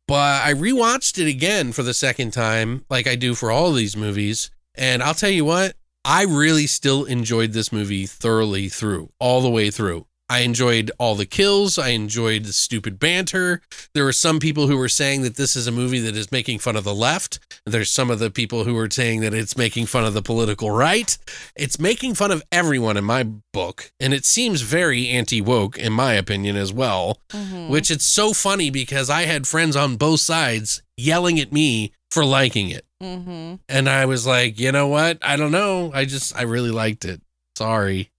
but I rewatched it again for the second time, like I do for all of these movies. And I'll tell you what, I really still enjoyed this movie thoroughly through, all the way through. I enjoyed all the kills. I enjoyed the stupid banter. There were some people who were saying that this is a movie that is making fun of the left. There's some of the people who are saying that it's making fun of the political right. It's making fun of everyone in my book, and it seems very anti woke, in my opinion, as well. Mhm. Which it's so funny because I had friends on both sides yelling at me for liking it. Mhm. And I was like, you know what? I don't know. I just, I really liked it. Sorry.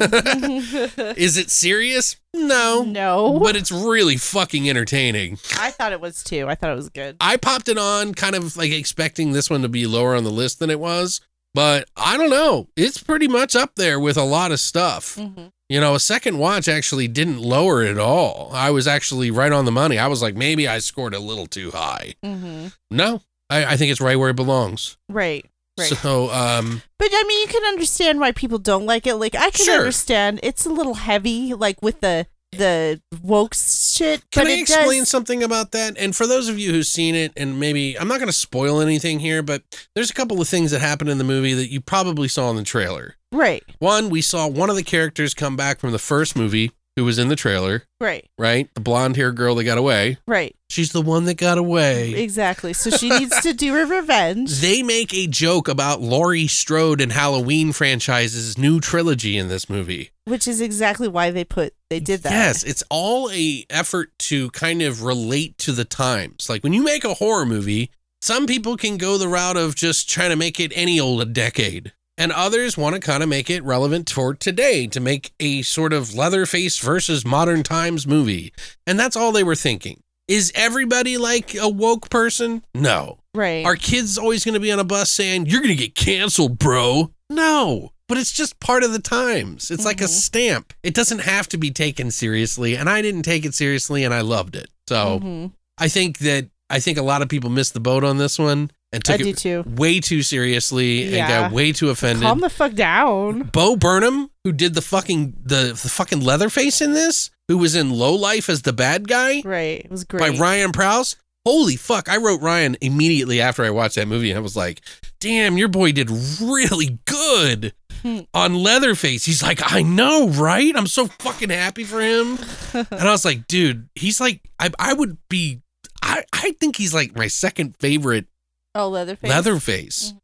[laughs] Is it serious? No. no. But it's really fucking entertaining. I thought it was too. I thought it was good. I popped it on kind of like expecting this one to be lower on the list than it was, but I don't know. It's pretty much up there with a lot of stuff. Mhm. You know, a second watch actually didn't lower it at all. I was actually right on the money. I was like, maybe I scored a little too high. Mhm. No, I, I think it's right where it belongs. Right. Right. So, um, But I mean, you can understand why people don't like it. Like I can Sure. understand it's a little heavy, like with the the woke shit. can but I explain does, something about that? And for those of you who've seen it, and maybe I'm not going to spoil anything here, but there's a couple of things that happen in the movie that you probably saw in the trailer. Right. One, we saw one of the characters come back from the first movie who was in the trailer, Right. right? The blonde haired girl that got away. Right. She's the one that got away. Exactly. So she needs to do her revenge. [laughs] They make a joke about Laurie Strode and Halloween franchise's new trilogy in this movie. Which is exactly why they put they did that. Yes, it's all a effort to kind of relate to the times. Like when you make a horror movie, some people can go the route of just trying to make it any old decade. And others want to kind of make it relevant for today to make a sort of Leatherface versus modern times movie. And that's all they were thinking. Is everybody like a woke person? No. Right. Are kids always going to be on a bus saying, You're going to get canceled, bro? No. But it's just part of the times. It's like a Mhm. stamp. It doesn't have to be taken seriously. And I didn't take it seriously and I loved it. So Mhm. I think that I think a lot of people missed the boat on this one and I took do it too. way too seriously and got way too offended. Calm the fuck down. Bo Burnham, who did the fucking the, the fucking Leatherface in this, who was in Low Life as the bad guy Right. It was great. by Ryan Prows. Holy fuck. I wrote Ryan immediately after I watched that movie and I was like, damn, your boy did really good Hmm. on Leatherface. He's like, I know, right? I'm so fucking happy for him. [laughs] and I was like, dude, he's like, I, I would be, I, I think he's like my second favorite oh, Leatherface. Leatherface. Mhm.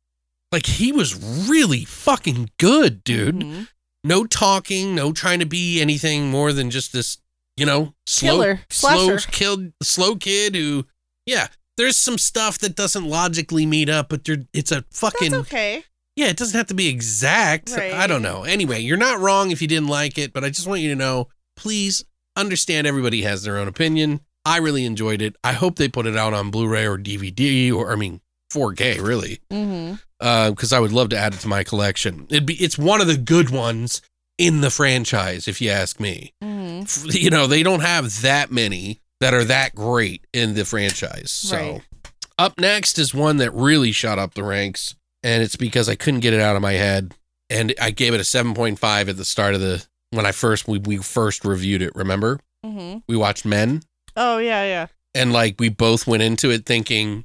Like, he was really fucking good, dude. Mhm. No talking, no trying to be anything more than just this, you know, slow, Killer. slow Slasher. killed, slow kid who, yeah. There's some stuff that doesn't logically meet up, but there, it's a fucking That's okay. yeah. It doesn't have to be exact. Right. I don't know. Anyway, you're not wrong if you didn't like it, but I just want you to know, please understand everybody has their own opinion. I really enjoyed it. I hope they put it out on Blu-ray or DVD or I mean 4K, really Mm-hmm. because I would love to add it to my collection. It'd be it's one of the good ones in the franchise, if you ask me. Mm-hmm. You know, they don't have that many that are that great in the franchise. So, Right. up next is one that really shot up the ranks, and it's because I couldn't get it out of my head, and I gave it a seven point five at the start of the when I first we we first reviewed it. Remember, Mm-hmm. we watched Men, Oh yeah, yeah. and like we both went into it thinking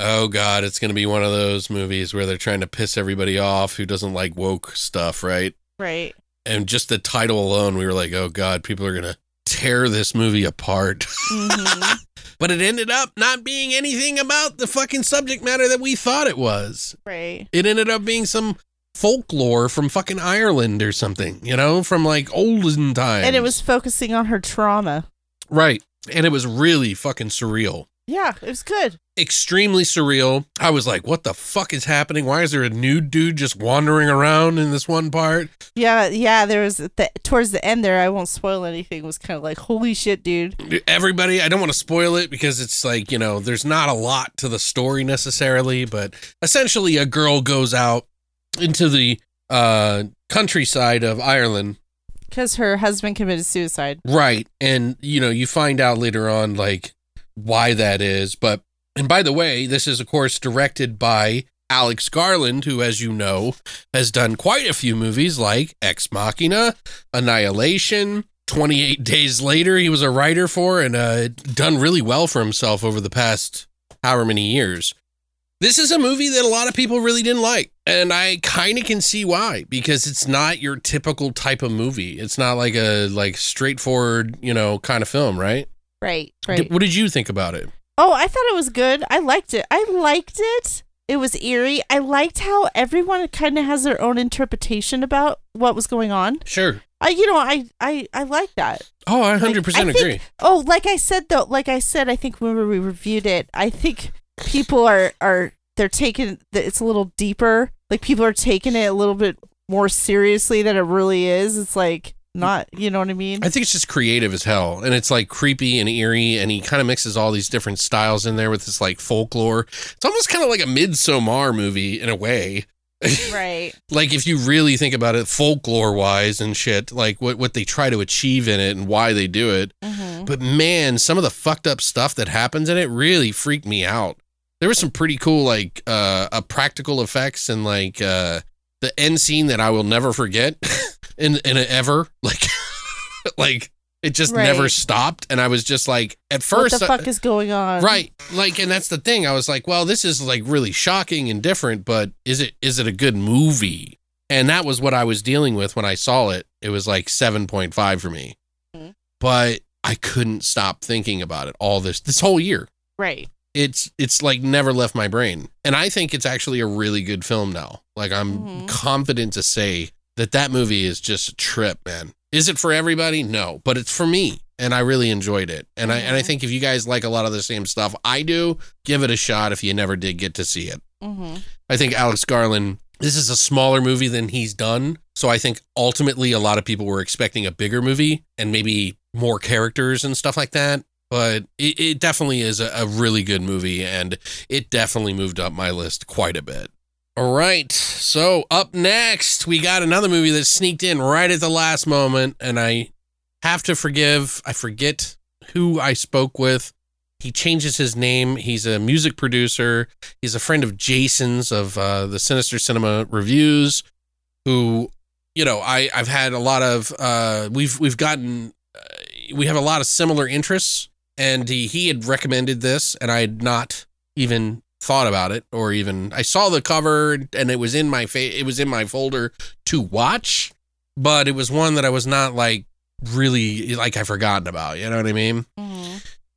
oh god it's going to be one of those movies where they're trying to piss everybody off who doesn't like woke stuff right Right. and just the title alone we were like oh god people are going to tear this movie apart [laughs] Mm-hmm. but it ended up not being anything about the fucking subject matter that we thought it was right. it ended up being some folklore from fucking ireland or something you know from like olden times And it was focusing on her trauma. right and it was really fucking surreal Yeah, it was good. extremely surreal. I was like, what the fuck is happening? Why is there a nude dude just wandering around in this one part? Yeah, yeah. There was the towards the end there. I won't spoil anything. Was kind of like, holy shit, dude. Everybody, I don't want to spoil it because it's like, you know, there's not a lot to the story necessarily, but essentially a girl goes out into the uh countryside of Ireland Because her husband committed suicide. Right. And, you know, you find out later on, like, why that is. But, and by the way, this is, of course, directed by Alex Garland, who, as you know, has done quite a few movies like Ex Machina, Annihilation. 28 Days Later, he was a writer for and uh, done really well for himself over the past however many years. This is a movie that a lot of people really didn't like. And I kind of can see why because it's not your typical type of movie. It's not like a like straightforward, you know, kind of film, right? Right. Right. what did you think about it? Oh, I thought it was good. I liked it. I liked it. It was eerie. I liked how everyone kind of has their own interpretation about what was going on. Sure. I, you know, I, I, I like that. Oh, I Like, 100% agree. think- Oh, like I said though, like I said, I think when we reviewed it, I think people are are they're taking it's a little deeper. Like people are taking it a little bit more seriously than it really is. It's like not, you know what I mean? I think it's just creative as hell. And it's like creepy and eerie. And he kind of mixes all these different styles in there with this like folklore. It's almost kind of like a Midsommar movie in a way. [laughs] right. like if you really think about it folklore wise and shit, like what, what they try to achieve in it and why they do it. hmm But man, some of the fucked up stuff that happens in it really freaked me out. There was some pretty cool like uh, uh practical effects and like uh the end scene that I will never forget [laughs] in in a, ever [laughs] like [laughs] like it just Right. never stopped and I was just like at first What the I- fuck is going on? right like and that's the thing I was like well this is like really shocking and different but is it is it a good movie and that was what I was dealing with when I saw it it was like 7.5 for me Mhm. but I couldn't stop thinking about it all this this whole year. Right. It's it's like never left my brain. And I think it's actually a really good film now. Like I'm Mhm. confident to say that that movie is just a trip, man. Is it for everybody? No, but it's for me and I really enjoyed it. And I and I Mhm. think if you guys like a lot of the same stuff I do, give it a shot if you never did get to see it. Mm-hmm. I think Alex Garland, this is a smaller movie than he's done. So I think ultimately a lot of people were expecting a bigger movie and maybe more characters and stuff like that. But it, it definitely is a, a really good movie and it definitely moved up my list quite a bit. All right. So up next, we got another movie that sneaked in right at the last moment. And I have to forgive, I forget who I spoke with. He changes his name. He's a music producer. He's a friend of Jason's of uh, the Sinister Cinema reviews, who, you know, I I've had a lot of uh, we've we've gotten uh, we have a lot of similar interests, and he he had recommended this, and I had not even thought about it or even I saw the cover and it was in my fa- it was in my folder to watch, but it was one that I was not like really like I forgotten about. You know what I mean? Mm-hmm.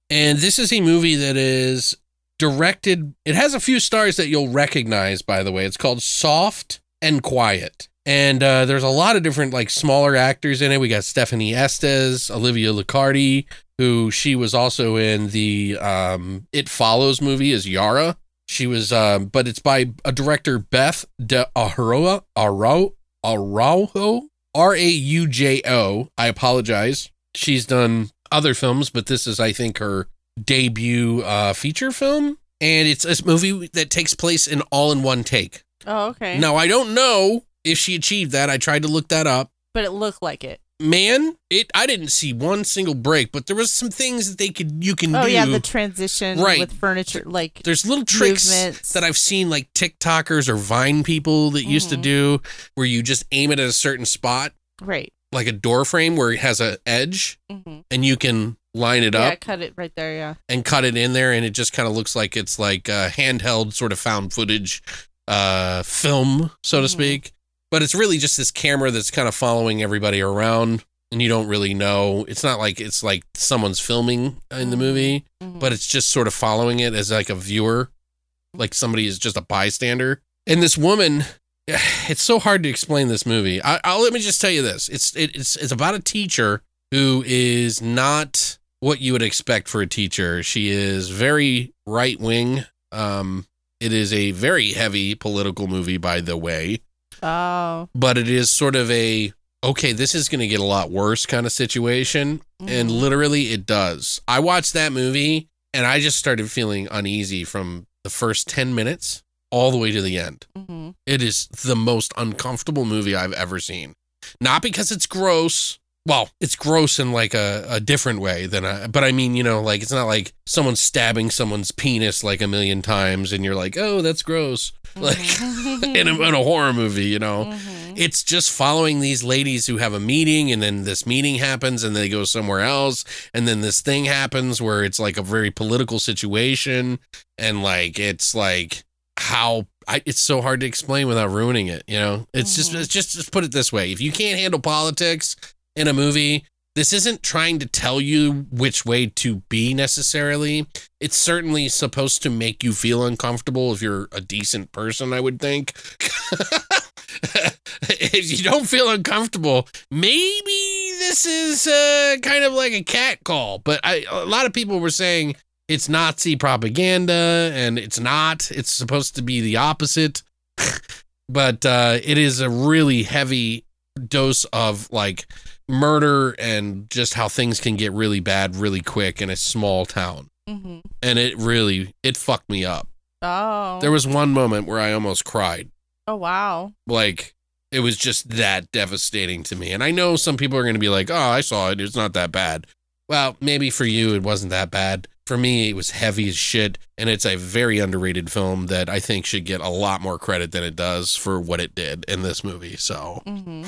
And this is a movie that is directed. It has a few stars that you'll recognize, by the way. It's called Soft and Quiet. And uh, there's a lot of different, like, smaller actors in it. We got Stephanie Estes, Olivia Luccardi, who she was also in the um, It Follows movie as Yara. She was, um, but it's by a director, Beth De Arroa, Arau, Araujo, R A U J O. I apologize. She's done other films, but this is, I think, her debut uh, feature film. And it's a movie that takes place in all in one take. Oh, okay. Now, I don't know if she achieved that. I tried to look that up. But it looked like it. Man, it I didn't see one single break, but there was some things that they could you can do. Oh do. yeah, the transition Right. with furniture, like There's little tricks movements. that I've seen like TikTokers or Vine people that used to Mhm. do where you just aim it at a certain spot, right. like a door frame where it has a edge Mm-hmm. and you can line it up. Yeah, up cut it right there. Yeah. and cut it in there and it just kind of looks like it's like a handheld sort of found footage uh film so to Mhm. speak but it's really just this camera that's kind of following everybody around and you don't really know. It's not like it's like someone's filming in the movie Mhm. but it's just sort of following it as like a viewer like somebody is just a bystander. And this woman [sighs] it's so hard to explain this movie. I, I'll let me just tell you this. It's it, it's it's about a teacher who is not what you would expect for a teacher. She is very right wing um it is a very heavy political movie by the way oh. but it is sort of a okay this is going to get a lot worse kind of situation and Mhm. literally it does. I watched that movie and I just started feeling uneasy from the first 10 minutes all the way to the end. Mhm. It is the most uncomfortable movie I've ever seen. Not because it's gross. Well, it's gross in like a, a different way than I, but I mean, you know, like it's not like someone stabbing someone's penis like a million times and you're like, oh, that's gross. [laughs] Like Mhm. in a, in a horror movie, you know? Mhm. it's just following these ladies who have a meeting and then this meeting happens and they go somewhere else and then this thing happens where it's like a very political situation and like it's like how I, it's so hard to explain without ruining it you know it's just Mhm. it's just just put it this way if you can't handle politics in a movie this isn't trying to tell you which way to be necessarily it's certainly supposed to make you feel uncomfortable if you're a decent person i would think [laughs] if you don't feel uncomfortable, maybe this is uh, kind of like a cat call. But I, a lot of people were saying it's Nazi propaganda, and it's not. It's supposed to be the opposite. [laughs] but uh, it is a really heavy dose of like murder and just how things can get really bad really quick in a small town. Mhm. And it really it fucked me up. Oh. There was one moment where I almost cried Oh wow. like it was just that devastating to me. And I know some people are going to be like, "Oh, I saw it. It's not that bad." Well, maybe for you it wasn't that bad. For me, it was heavy as shit, and it's a very underrated film that I think should get a lot more credit than it does for what it did in this movie. So, Mm-hmm.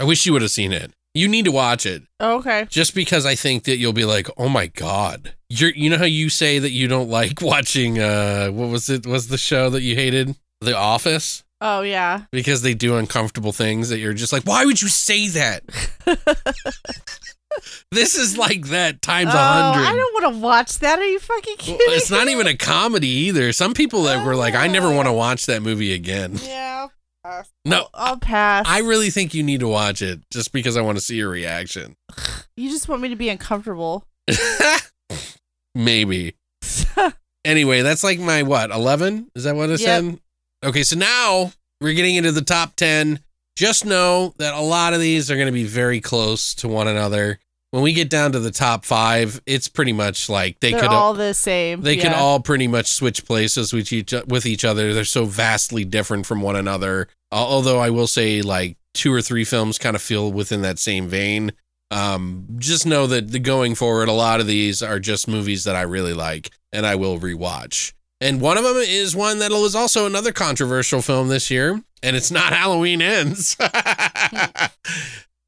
I wish you would have seen it. You need to watch it okay. just because I think that you'll be like, "Oh my god." You're you know how you say that you don't like [laughs] watching uh what was it? Was the show that you hated? The Office? Oh yeah. because they do uncomfortable things that you're just like, why would you say that? [laughs] this is like that times a a I I don't want to watch that. Are you fucking Well, kidding? it's not even a comedy either. Some people that were like, I never Oh. want to watch that movie again. Yeah. Pass. No, I'll, I'll pass. I really think you need to watch it just because I want to see your reaction. [sighs] you just want me to be uncomfortable. [laughs] Maybe. [laughs] Anyway, that's like my what, 11? Is that what it Yep. said? Okay, so now we're getting into the top 10. Just know that a lot of these are going to be very close to one another. When we get down to the top five, it's pretty much like they They're could all the same. they yeah. all pretty much switch places with each with each other. They're so vastly different from one another. Although I will say, like two or three films kind of feel within that same vein. Um, just know that the going forward, a lot of these are just movies that I really like and I will rewatch. And one of them is one that was also another controversial film this year, and it's not [laughs] Halloween Ends. [laughs]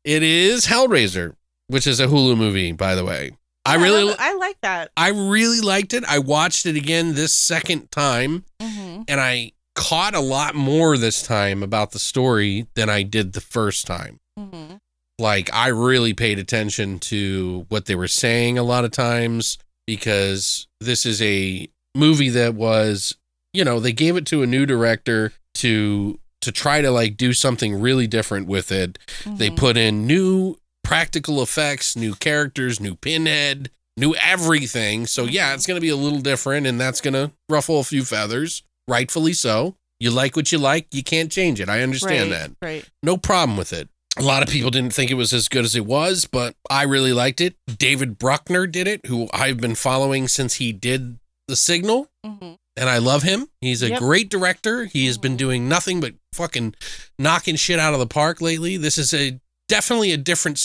it is Hellraiser, which is a Hulu movie, by the way. I really, I like that. I really liked it. I watched it again this second time hmm and I caught a lot more this time about the story than I did the first time. hmm Like I really paid attention to what they were saying a lot of times because this is a movie that was, you know, they gave it to a new director to to try to like do something really different with it. They Mhm. put in new practical effects, new characters, new pinhead, new everything. So yeah, it's going to be a little different and that's going to ruffle a few feathers, rightfully so. You like what you like, you can't change it. I understand right, that. Right. No problem with it. A lot of people didn't think it was as good as it was, but I really liked it. David Bruckner did it, who I've been following since he did The Signal hmm and I love him. He's a Yep. great director. He has been doing nothing but fucking knocking shit out of the park lately. This is a definitely a different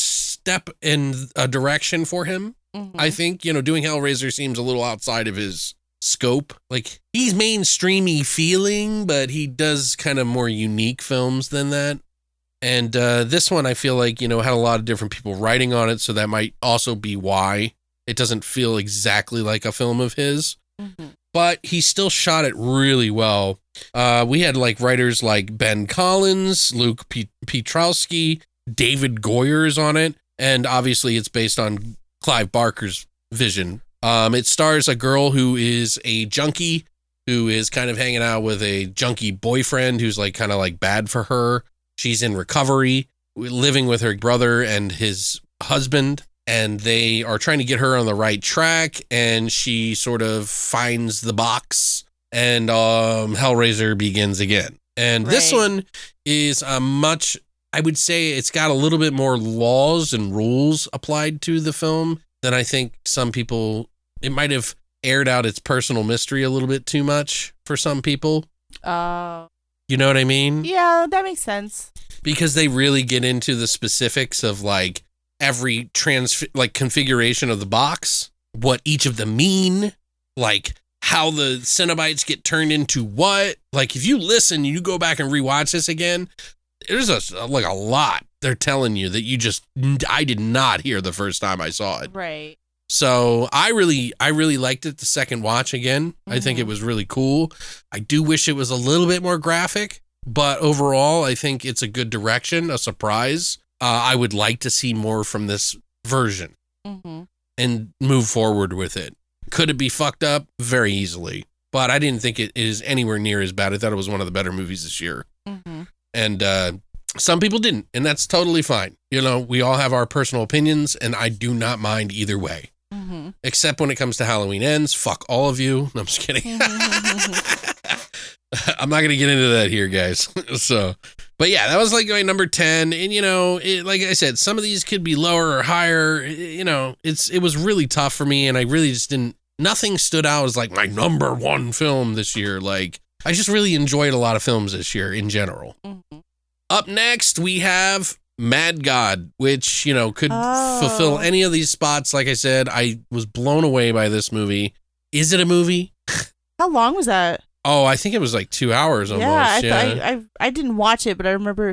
step in a direction for him. Mm-hmm. I think, you know, doing Hellraiser seems a little outside of his scope. Like he's mainstreamy feeling, but he does kind of more unique films than that. And uh, this one, I feel like, you know, had a lot of different people writing on it. So that might also be why it doesn't feel exactly like a film of his hmm but he still shot it really well. Uh, we had like writers like Ben Collins, Luke P- Piotrowski, David Goyer's on it, and obviously it's based on Clive Barker's vision. Um, it stars a girl who is a junkie who is kind of hanging out with a junkie boyfriend who's like kind of like bad for her. She's in recovery, living with her brother and his husband and they are trying to get her on the right track and she sort of finds the box and um hellraiser begins again and this one is a much i would say it's got a little bit more laws and rules applied to the film than i think some people it might have aired out its personal mystery a little bit too much for some people Uh, you know what i mean yeah, that makes sense. because they really get into the specifics of like every trans like configuration of the box, what each of them mean, like how the Cenobites get turned into what. Like if you listen, you go back and rewatch this again. There's a like a lot they're telling you that you just I did not hear the first time I saw it. Right. So I really, I really liked it the second watch again. I think it Mhm. was really cool. I do wish it was a little bit more graphic, but overall, I think it's a good direction, a surprise. Uh, I would like to see more from this version hmm and move forward with it. Could it be fucked up? Very easily. But I didn't think it is anywhere near as bad. I thought it was one of the better movies this year. hmm And uh, some people didn't, and that's totally fine. You know, we all have our personal opinions, and I do not mind either way hmm except when it comes to Halloween ends. Fuck all of you. No, I'm just kidding. [laughs] I'm not gonna get into that here, guys. [laughs] so, but yeah, that was like my number ten, and you know, it, like I said, some of these could be lower or higher. You know, it's it was really tough for me, and I really just didn't. Nothing stood out as like my number one film this year. Like I just really enjoyed a lot of films this year in general. hmm Up next, we have Mad God, which, you know, could Oh. fulfill any of these spots. Like I said, I was blown away by this movie. Is it a movie? How long was that? Oh, I think it was like two hours almost. yeah, I, Yeah. I, I I didn't watch it, but I remember. You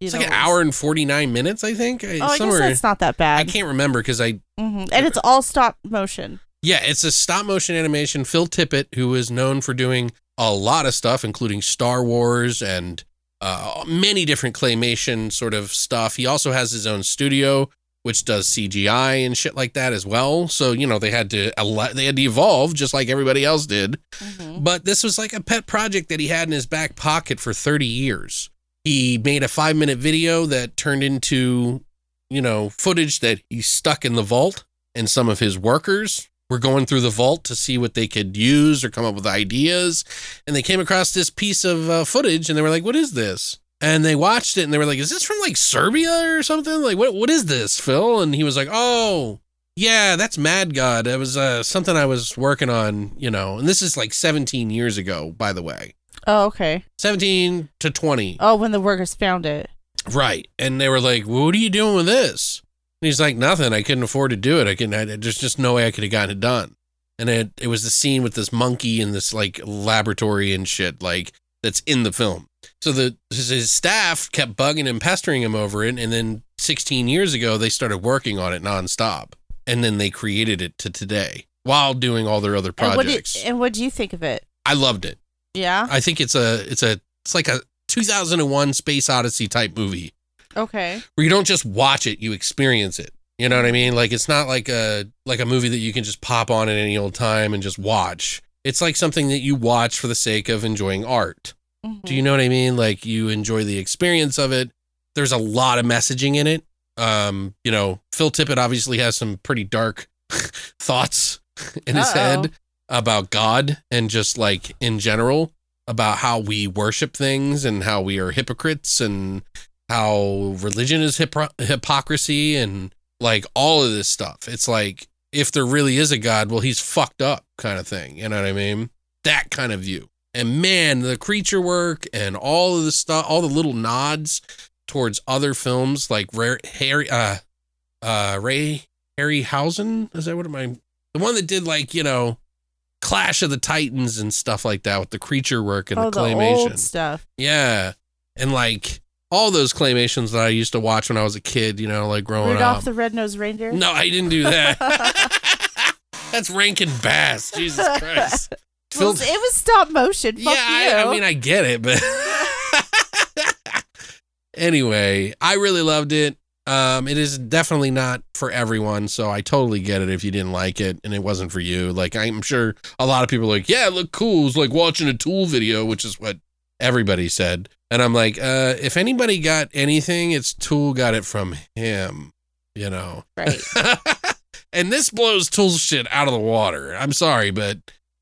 it's know, like an hour and 49 minutes, I think. Oh, I somewhere. guess that's not that bad. I can't remember because I, hmm And it's all stop motion. yeah, it's a stop motion animation. Phil Tippett, who is known for doing a lot of stuff, including Star Wars and uh, many different claymation sort of stuff. He also has his own studio which does CGI and shit like that as well. So you know they had to they had to evolve just like everybody else did. Mhm. But this was like a pet project that he had in his back pocket for 30 years. He made a five minute video that turned into, you know, footage that he stuck in the vault, and some of his workers were going through the vault to see what they could use or come up with ideas. And they came across this piece of uh, footage and they were like, what is this? And they watched it and they were like, is this from like Serbia or something? Like, what, what is this, Phil? And he was like, oh, yeah, that's Mad God. It was uh, something I was working on, you know, and this is like 17 years ago, by the way. Oh, okay. 17 to 20. Oh, when the workers found it. Right. And they were like, what are you doing with this? And he's like, nothing. I couldn't afford to do it. I couldn't, I, there's just no way I could have gotten it done. And it, it was the scene with this monkey in this like laboratory and shit, like that's in the film. So the his, staff kept bugging and pestering him over it. And then 16 years ago, they started working on it nonstop. And then they created it to today while doing all their other And projects. and what do you think of it? I loved it. Yeah. I think it's a, it's a, it's like a 2001 Space Odyssey type movie Okay. where you don't just watch it, you experience it. You know what I mean? Like it's not like a like a movie that you can just pop on at any old time and just watch. It's like something that you watch for the sake of enjoying art. Mhm. Do you know what I mean? Like you enjoy the experience of it. There's a lot of messaging in it. Um, you know, Phil Tippett obviously has some pretty dark [laughs] thoughts [laughs] in his Uh-oh. head about God and just like in general about how we worship things and how we are hypocrites and how religion is hypocr- hypocrisy and like all of this stuff. It's like if there really is a God, well, he's fucked up kind of thing. You know what I mean? That kind of view. And man, the creature work and all of the stuff, all the little nods towards other films like Ray, Harry, uh, uh, Ray Harryhausen. Is that what am I? The one that did like you know, Clash of the Titans and stuff like that with the creature work and oh, the the claymation. old stuff. Yeah. And like all those claymations that I used to watch when I was a kid, you know, like growing Rudolph up. Rudolph the Red-Nosed Reindeer. no, I didn't do that. [laughs] [laughs] That's Rankin Bass. Jesus Christ. [laughs] Well, it was stop motion. Fuck yeah, you. I, I mean, I get it, but anyway, I really loved it. Um, it is definitely not for everyone, so I totally get it if you didn't like it and it wasn't for you. Like I'm sure a lot of people are like, yeah, it looked cool. It's like watching a Tool video, which is what everybody said. And I'm like, uh, if anybody got anything, it's Tool got it from him, you know. right. [laughs] and this blows Tool's shit out of the water. I'm sorry, but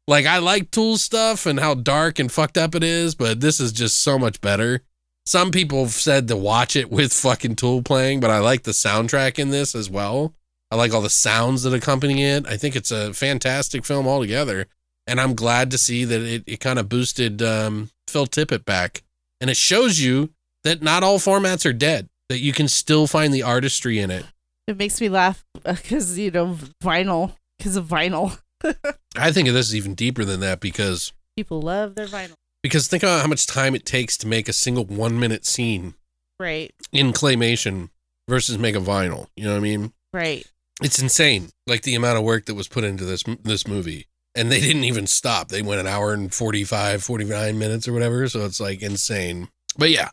like I like Tool stuff and how dark and fucked up it is, but this is just so much better. Some people have said to watch it with fucking Tool playing, but I like the soundtrack in this as well. I like all the sounds that accompany it. I think it's a fantastic film altogether. And I'm glad to see that it, it kind of boosted um, Phil Tippett back. And it shows you that not all formats are dead, that you can still find the artistry in it. It makes me laugh uh, because you know vinyl. Because of vinyl, [laughs] I think of this even deeper than that because people love their vinyl. because think about how much time it takes to make a single one minute scene Right. in claymation versus make a vinyl. You know what I mean? Right. It's insane, like the amount of work that was put into this this movie. And they didn't even stop. They went an hour and 45, 49 minutes or whatever. So it's like insane. But yeah,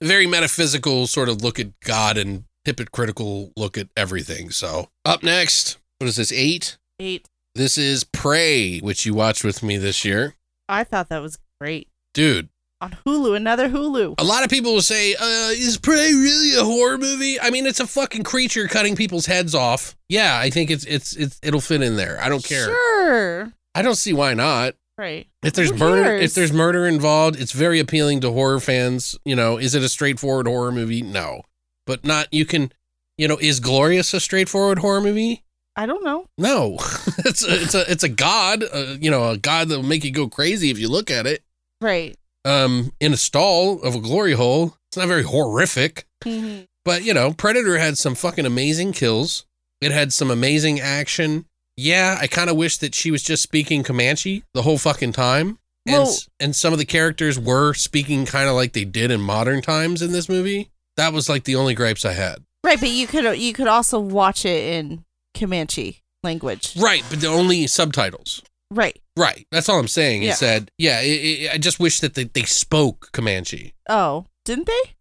very metaphysical sort of look at God and hypocritical look at everything. So up next, what is this? Eight? Eight. This is Prey, which you watched with me this year. I thought that was great Dude, on Hulu. Another Hulu. a lot of people will say, uh, is Prey really a horror movie? I mean, it's a fucking creature cutting people's heads off. Yeah, I think it's it's it's it'll fit in there. I don't care. Sure. I don't see why not. Right. If there's Who murder, cares? if there's murder involved, it's very appealing to horror fans. You know, is it a straightforward horror movie? No, but not. You can, you know, is Glorious a straightforward horror movie? I don't know. No, [laughs] it's a, it's a it's a god. Uh, you know, a god that will make you go crazy if you look at it. Right. Um, in a stall of a glory hole. It's not very horrific. Mhm. But you know, Predator had some fucking amazing kills. It had some amazing action. Yeah, I kind of wish that she was just speaking Comanche the whole fucking time. And, Well- s- and some of the characters were speaking kind of like they did in modern times in this movie. That was like the only gripes I had. Right, but you could you could also watch it in Comanche language. Right, but the only subtitles. Right. Right, that's all I'm saying. Yeah. Is that yeah? It, it, I just wish that they, they spoke Comanche. Oh, didn't they?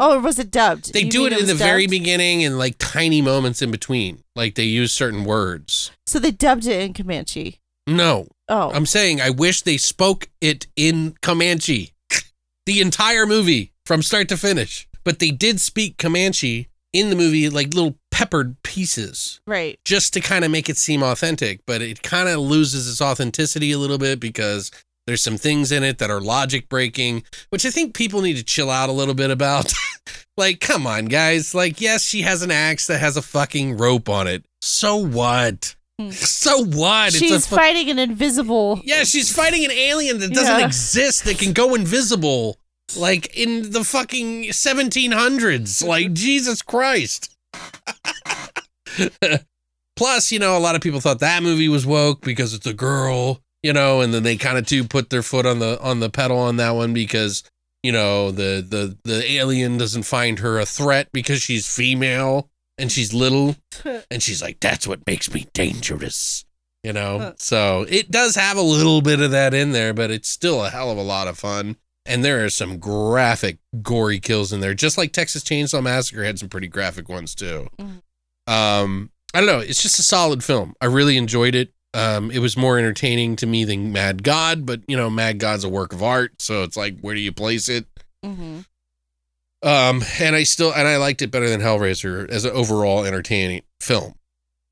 Oh, or was it dubbed? They You do mean it in the was very beginning and like tiny moments in between. Like they use certain words. So they dubbed it in Comanche. No, Oh, I'm saying I wish they spoke it in Comanche. [laughs] the entire movie from start to finish. But they did speak Comanche in the movie, like little peppered pieces, right. just to kind of make it seem authentic. But it kind of loses its authenticity a little bit because there's some things in it that are logic breaking, which I think people need to chill out a little bit about. [laughs] like, come on, guys. Like, yes, she has an axe that has a fucking rope on it. So what? Hmm. So what? She's fu- fighting an invisible. yeah, she's fighting an alien that doesn't Yeah. exist that can go invisible. Like in the fucking 1700s. Like, Jesus Christ. [laughs] Plus, you know, a lot of people thought that movie was woke because it's a girl, you know, and then they kind of too put their foot on the on the pedal on that one because, you know, the the the alien doesn't find her a threat because she's female and she's little [laughs] and she's like that's what makes me dangerous you know? Huh. so it does have a little bit of that in there but it's still a hell of a lot of fun. And there are some graphic gory kills in there just like texas chainsaw massacre had some pretty graphic ones too. Mhm. um i don't know it's just a solid film. I really enjoyed it um it was more entertaining to me than mad god but you know mad god's a work of art so it's like where do you place it hmm um, and I still and I liked it better than Hellraiser as an overall entertaining film.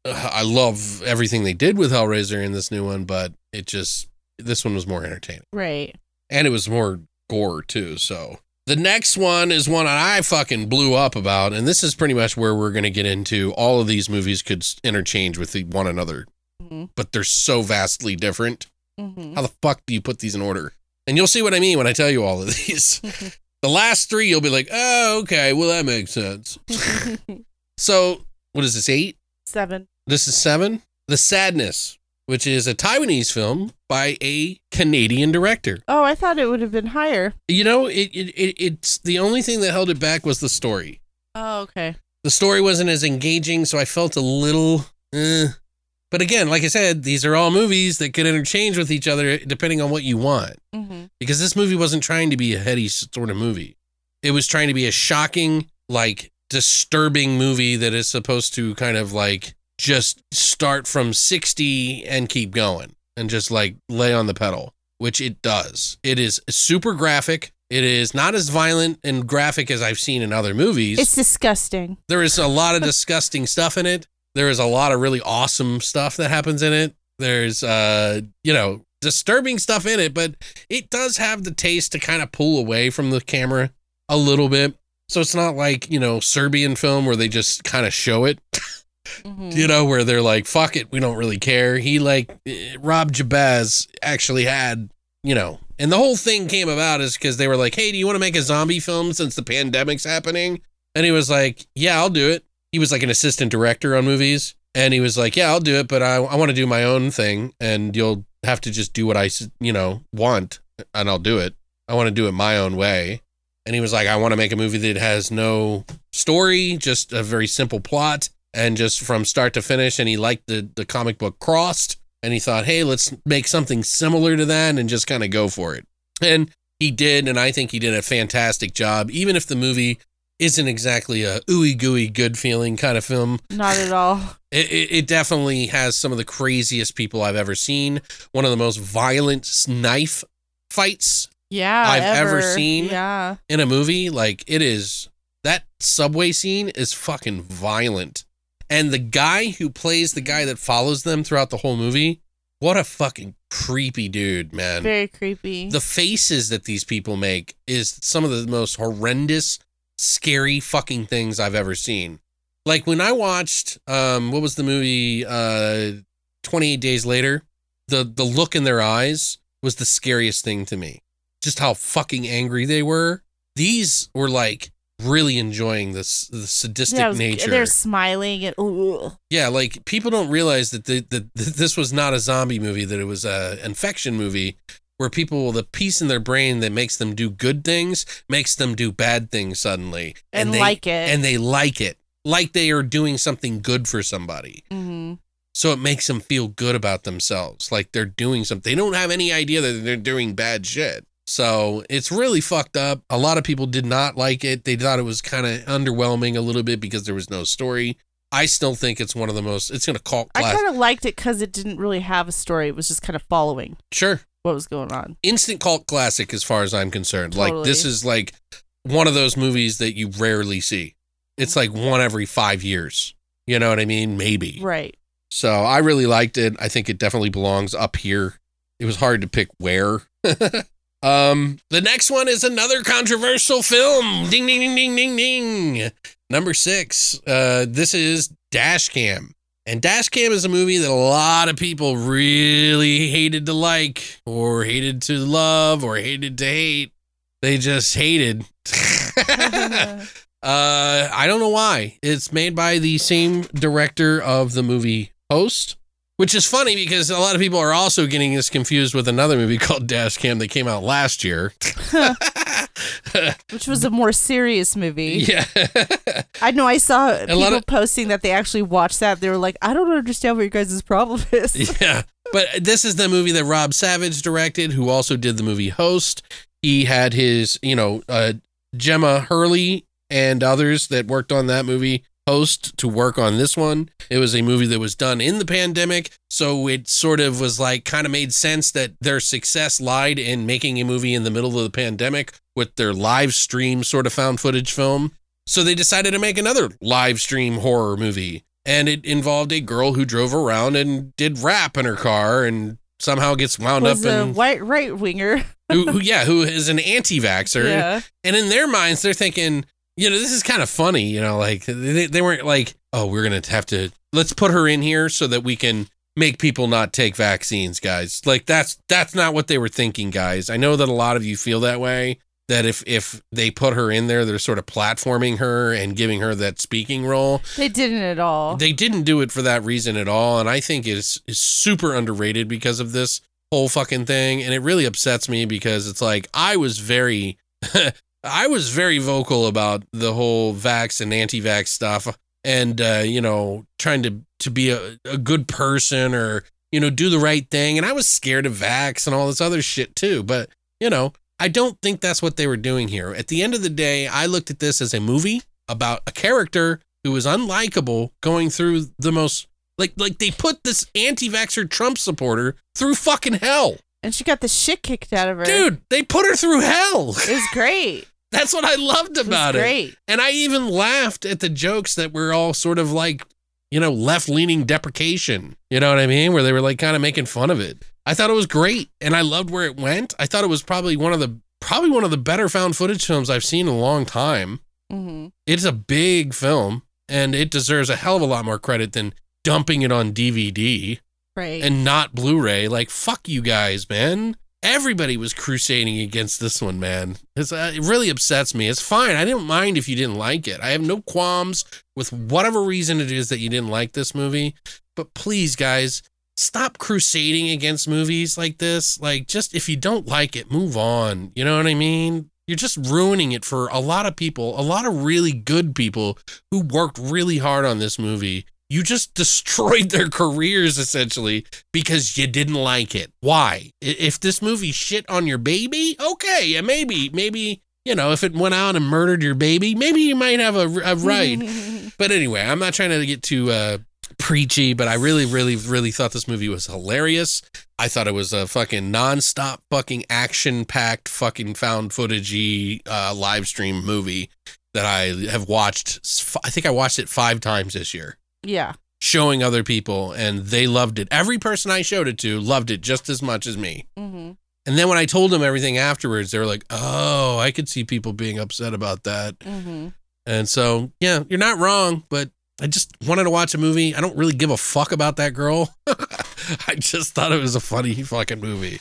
Uh, I love everything they did with Hellraiser in this new one, but it just this one was more entertaining Right. and it was more gore too. So the next one is one I fucking blew up about, and this is pretty much where we're gonna get into. All of these movies could interchange with the- one another, hmm but they're so vastly different. hmm How the fuck do you put these in order? And you'll see what I mean when I tell you all of these. [laughs] the last three, you'll be like, oh, okay, well, that makes sense. [laughs] So, what is this, eight? Seven. This is seven? The Sadness, which is a Taiwanese film by a Canadian director. Oh, I thought it would have been higher. You know, it, it, it it's the only thing that held it back was the story. Oh, okay. The story wasn't as engaging, so I felt a little. Eh. But again, like I said, these are all movies that could interchange with each other depending on what you want. hmm because this movie wasn't trying to be a heady sort of movie. It was trying to be a shocking, like disturbing movie that is supposed to kind of like just start from 60 and keep going and just like lay on the pedal, which it does. It is super graphic. It is not as violent and graphic as I've seen in other movies. It's disgusting. There is a lot of disgusting stuff in it. There is a lot of really awesome stuff that happens in it. There's uh, you know, disturbing stuff in it, but it does have the taste to kind of pull away from the camera a little bit. So it's not like, you know, Serbian film where they just kind of show it, Mhm. you know, where they're like, fuck it, we don't really care. He like eh, Rob Jabbaz actually had, you know, and the whole thing came about is because they were like, hey, do you want to make a zombie film since the pandemic's happening? And he was like, yeah, I'll do it. He was like an assistant director on movies. And he was like, yeah, I'll do it, but I, I want to do my own thing. And you'll have to just do what i you know, want. And I'll do it. I want to do it my own way. And he was like, I want to make a movie that has no story, just a very simple plot and just from start to finish. And he liked the, the comic book Crossed. And he thought, hey, let's make something similar to that and just kind of go for it. And he did. And I think he did a fantastic job, even if the movie isn't exactly a ooey gooey good feeling kind of film. Not at all. It, it, it definitely has some of the craziest people I've ever seen. One of the most violent knife fights Yeah. I've ever seen. Yeah. in a movie. Like it is that subway scene is fucking violent. And the guy who plays the guy that follows them throughout the whole movie, what a fucking creepy dude, man. Very creepy. the faces that these people make is some of the most horrendous, scary fucking things I've ever seen. Like when I watched um what was the movie uh 28 days later, the the look in their eyes was the scariest thing to me. Just how fucking angry they were. These were like really enjoying this the sadistic yeah, was- nature. They're smiling and ooh. Yeah, like people don't realize that the, the, th this was not a zombie movie; that it was a infection movie where people the piece in their brain that makes them do good things makes them do bad things suddenly, And they, like it. and they like it, like they are doing something good for somebody. hmm So it makes them feel good about themselves, like they're doing something. They don't have any idea that they're doing bad shit. So it's really fucked up. A lot of people did not like it. They thought it was kind of underwhelming a little bit because there was no story. I still think it's one of the most. It's gonna cult I kind of liked it because it didn't really have a story. It was just kind of following sure, what was going on. instant cult classic as far as I'm concerned. Like this is like one of those movies that you rarely see. It's like one every five years. You know what I mean? Maybe. Right. So I really liked it. I think it definitely belongs up here. It was hard to pick where. [laughs] um, the next one is another controversial film. Ding ding ding ding ding ding. Number six. Uh, this is Dashcam. And Dashcam is a movie that a lot of people really hated to like, or hated to love, or hated to hate. They just hated. [laughs] Uh, I don't know why. It's made by the same director of the movie Host, which is funny because a lot of people are also getting this confused with another movie [laughs] called Dashcam that came out last year. Which was a more serious movie. yeah. I know I saw lot people of- posting that they actually watched that. They were like, I don't understand what your guys' problem is. [laughs] yeah. But this is the movie that Rob Savage directed, who also did the movie Host. He had his, you know, uh, Gemma Hurley and others that worked on that movie Host to work on this one. It was a movie that was done in the pandemic, so it sort of was like kind of made sense that their success lied in making a movie in the middle of the pandemic with their live stream sort of found footage film. So they decided to make another live stream horror movie. And it involved a girl who drove around and did rap in her car and somehow gets wound was up a in white right winger. who, who [laughs] yeah, who is an anti-vaxxer. Yeah. And in their minds, they're thinking, you know, this is kind of funny, you know, like they, they weren't like, oh, we're going to have to, let's put her in here so that we can make people not take vaccines, guys. Like that's, that's not what they were thinking, guys. I know that a lot of you feel that way, that if, if they put her in there, they're sort of platforming her and giving her that speaking role. They didn't at all. They didn't do it for that reason at all. And I think it's, it's super underrated because of this whole fucking thing. And it really upsets me because it's like I was very [laughs] I was very vocal about the whole vax and anti-vax stuff and uh, you know, trying to to be a, a good person or, you know, do the right thing. And I was scared of vax and all this other shit too. But, you know, I don't think that's what they were doing here. At the end of the day, I looked at this as a movie about a character who was unlikable going through the most like like they put this anti-vaxxer Trump supporter through fucking hell. and she got the shit kicked out of her. Dude, they put her through hell. It was great. That's what I loved It about it. great. And I even laughed at the jokes that were all sort of like, you know, left leaning deprecation. You know what I mean? Where they were like kind of making fun of it. I thought it was great and I loved where it went. I thought it was probably one of the probably one of the better found footage films I've seen in a long time. hmm It's a big film and it deserves a hell of a lot more credit than dumping it on DVD Right. and not Blu-ray. Like fuck you guys, man. Everybody was crusading against this one, man. Uh, it really upsets me. It's fine. I didn't mind if you didn't like it. I have no qualms with whatever reason it is that you didn't like this movie. But please, guys, stop crusading against movies like this. Like, just if you don't like it, move on. You know what I mean? You're just ruining it for a lot of people, a lot of really good people who worked really hard on this movie. You just [laughs] destroyed their careers essentially because you didn't like it. Why? If this movie shit on your baby, okay, yeah, maybe, maybe, you know, if it went out and murdered your baby, maybe you might have a, a right. [laughs] but anyway, I'm not trying to get too uh, preachy, but I really, really, really thought this movie was hilarious. I thought it was a fucking nonstop, fucking action packed, fucking found footagey uh, live stream movie that I have watched. I think I watched it five times this year yeah. showing other people and they loved it. Every person I showed it to loved it just as much as me. hmm And then when I told them everything afterwards, they were like, "Oh, I could see people being upset about that." hmm And so, yeah, you're not wrong, but I just wanted to watch a movie. I don't really give a fuck about that girl. [laughs] I just thought it was a funny fucking movie.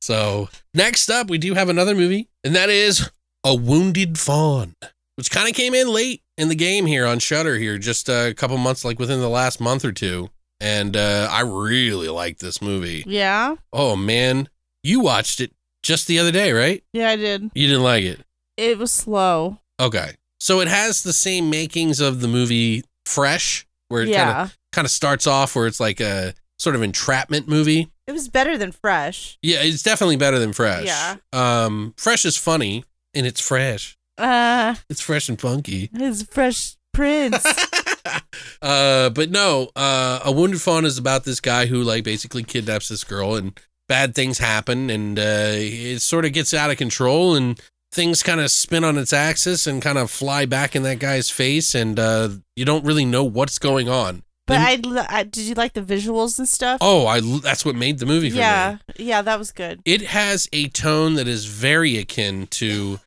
So, next up, we do have another movie, and that is A Wounded Fawn, which kind of came in late in the game here on Shudder here, just a couple months, like within the last month or two. And uh, I really like this movie. Yeah. Oh, man. You watched it just the other day, right? Yeah, I did. You didn't like it. It was slow. Okay. So it has the same makings of the movie Fresh, where it kind of Yeah. kind of starts off where it's like a sort of entrapment movie It was better than Fresh. Yeah, it's definitely better than Fresh. Yeah. Um, Fresh is funny and it's fresh. Uh, It's fresh and funky. It's Fresh Prince. [laughs] uh, but no, uh, a wounded fawn is about this guy who like basically kidnaps this girl and bad things happen and uh, it sort of gets out of control and things kind of spin on its axis and kind of fly back in that guy's face and uh, you don't really know what's going on. but I, I did you like the visuals and stuff? oh, I that's what made the movie for me. yeah, yeah, that was good. It has a tone that is very akin to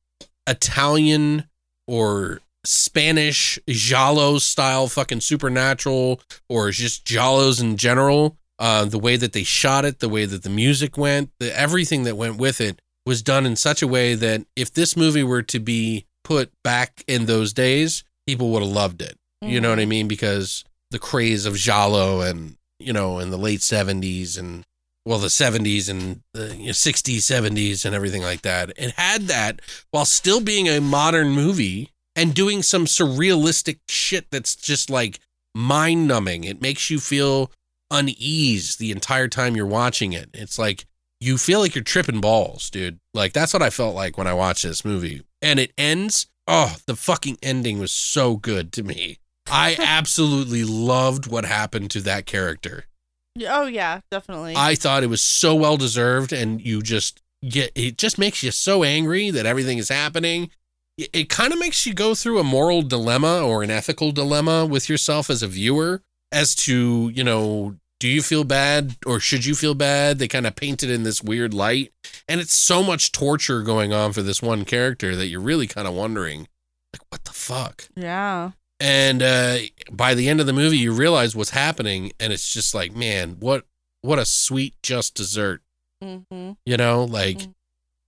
Italian or Spanish Giallo style fucking supernatural or just Giallos in general. Uh, the way that they shot it, the way that the music went, the everything that went with it was done in such a way that if this movie were to be put back in those days, people would have loved it. You know what I mean? Because the craze of Giallo and you know in the late seventies and well the seventies and the you know, 60s, 70s and everything like that. It had that while still being a modern movie and doing some surrealistic shit that's just like mind numbing. It makes you feel unease the entire time you're watching it. It's like you feel like you're tripping balls, dude. Like that's what I felt like when I watched this movie. And it ends. Oh, the fucking ending was so good to me. I [laughs] absolutely loved what happened to that character. Oh yeah, definitely. I thought it was so well deserved, and you just get it just makes you so angry that everything is happening. It, it kind of makes you go through a moral dilemma or an ethical dilemma with yourself as a viewer as to, you know, do you feel bad or should you feel bad? They kind of paint it in this weird light. And it's so much torture going on for this one character that you're really kind of wondering, like, what the fuck? yeah. And uh, by the end of the movie you realize what's happening and it's just like man what what a sweet just dessert Mm-hmm. you know like Mhm.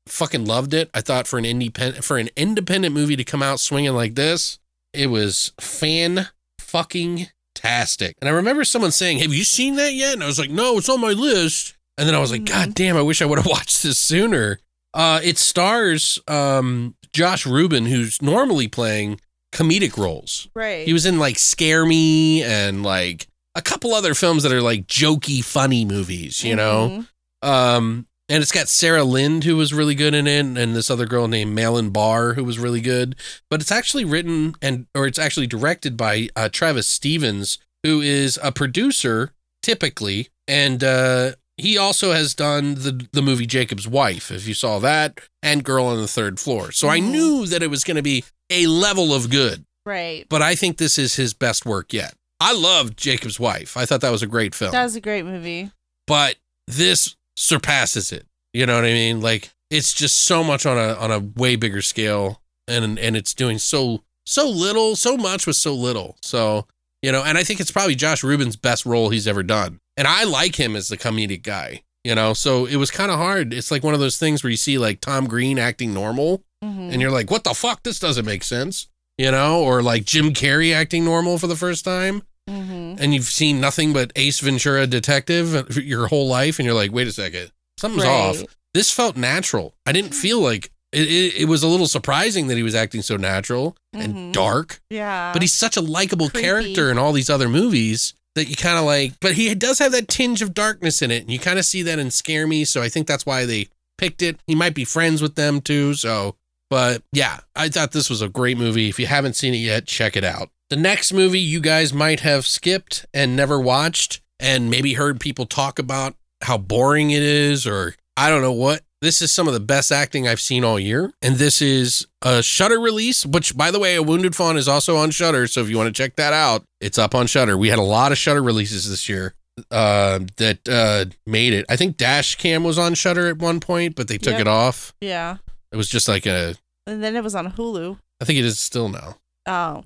fucking loved it i thought for an independent for an independent movie to come out swinging like this it was fan fucking tastic and i remember someone saying have you seen that yet and i was like no it's on my list and then i was like Mhm. god damn i wish i would have [laughs] watched this sooner uh it stars um josh ruben who's normally playing comedic roles Right. he was in like Scare Me and like a couple other films that are like jokey, funny movies, you know? Mhm. Um, and it's got Sarah Lind, who was really good in it, and this other girl named Malin Barr, who was really good. But it's actually written and, or it's actually directed by uh, Travis Stevens, who is a producer typically. And uh, he also has done the, the movie Jacob's Wife, if you saw that, and Girl on the Third Floor. So I Mhm. knew that it was going to be a level of good Right. but I think this is his best work yet. I loved Jacob's Wife. I thought that was a great film. That was a great movie. but this surpasses it. You know what I mean? Like it's just so much on a on a way bigger scale and and it's doing so so little, so much with so little. So, you know, and I think it's probably Josh Ruben's best role he's ever done. And I like him as the comedic guy, you know. So it was kind of hard. It's like one of those things where you see like Tom Green acting normal Mhm. and you're like, what the fuck? This doesn't make sense. You know, or like Jim Carrey acting normal for the first time, Mhm. and you've seen nothing but Ace Ventura Detective [laughs] your whole life, and you're like, wait a second, something's off. This felt natural. I didn't feel like it, it, it was a little surprising that he was acting so natural and Mhm. dark, Yeah. but he's such a likable Creepy. character in all these other movies that you kind of like, but he does have that tinge of darkness in it, and you kind of see that in Scare Me, so I think that's why they picked it. He might be friends with them too, so. But yeah, I thought this was a great movie. If you haven't seen it yet, check it out. The next movie you guys might have skipped and never watched, and maybe heard people talk about how boring it is, or I don't know what. This is some of the best acting I've seen all year, and this is a Shudder release. Which, by the way, A Wounded Fawn is also on Shudder. So if you want to check that out, it's up on Shudder. We had a lot of Shudder releases this year uh, that uh, made it. I think Dash Cam was on Shudder at one point, but they took Yep. it off. yeah. It was just like a. And then it was on Hulu. I think it is still now. Oh.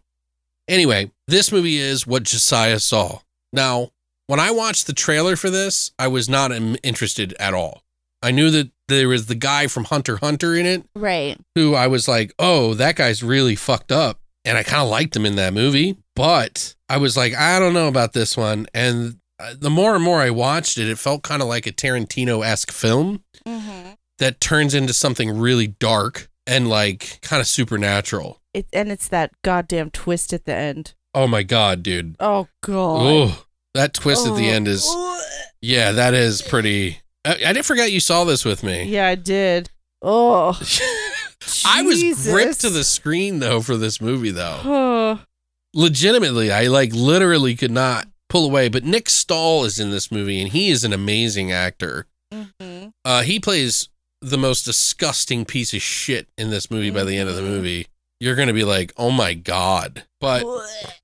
Anyway, this movie is what Josiah saw. Now, when I watched the trailer for this, I was not interested at all. I knew that there was the guy from Hunter Hunter in it, Right. who I was like, oh, that guy's really fucked up. And I kind of liked him in that movie. But I was like, I don't know about this one. And uh, the more and more I watched it, it felt kind of like a Tarantino esque film Mm-hmm. that turns into something really dark and like kind of supernatural. It, and it's that goddamn twist at the end. Oh my God, dude. Oh god. Oh, that twist at the Oh. end is Yeah, that is pretty. I, I didn't forget you saw this with me. Yeah, I did. Oh, [laughs] I was gripped to the screen though for this movie though. Oh, Legitimately, I like literally could not pull away. But Nick Stahl is in this movie, and he is an amazing actor. mhm. Uh, he plays the most disgusting piece of shit in this movie. By the end of the mm-hmm. movie, you're gonna be like, "Oh my god!" But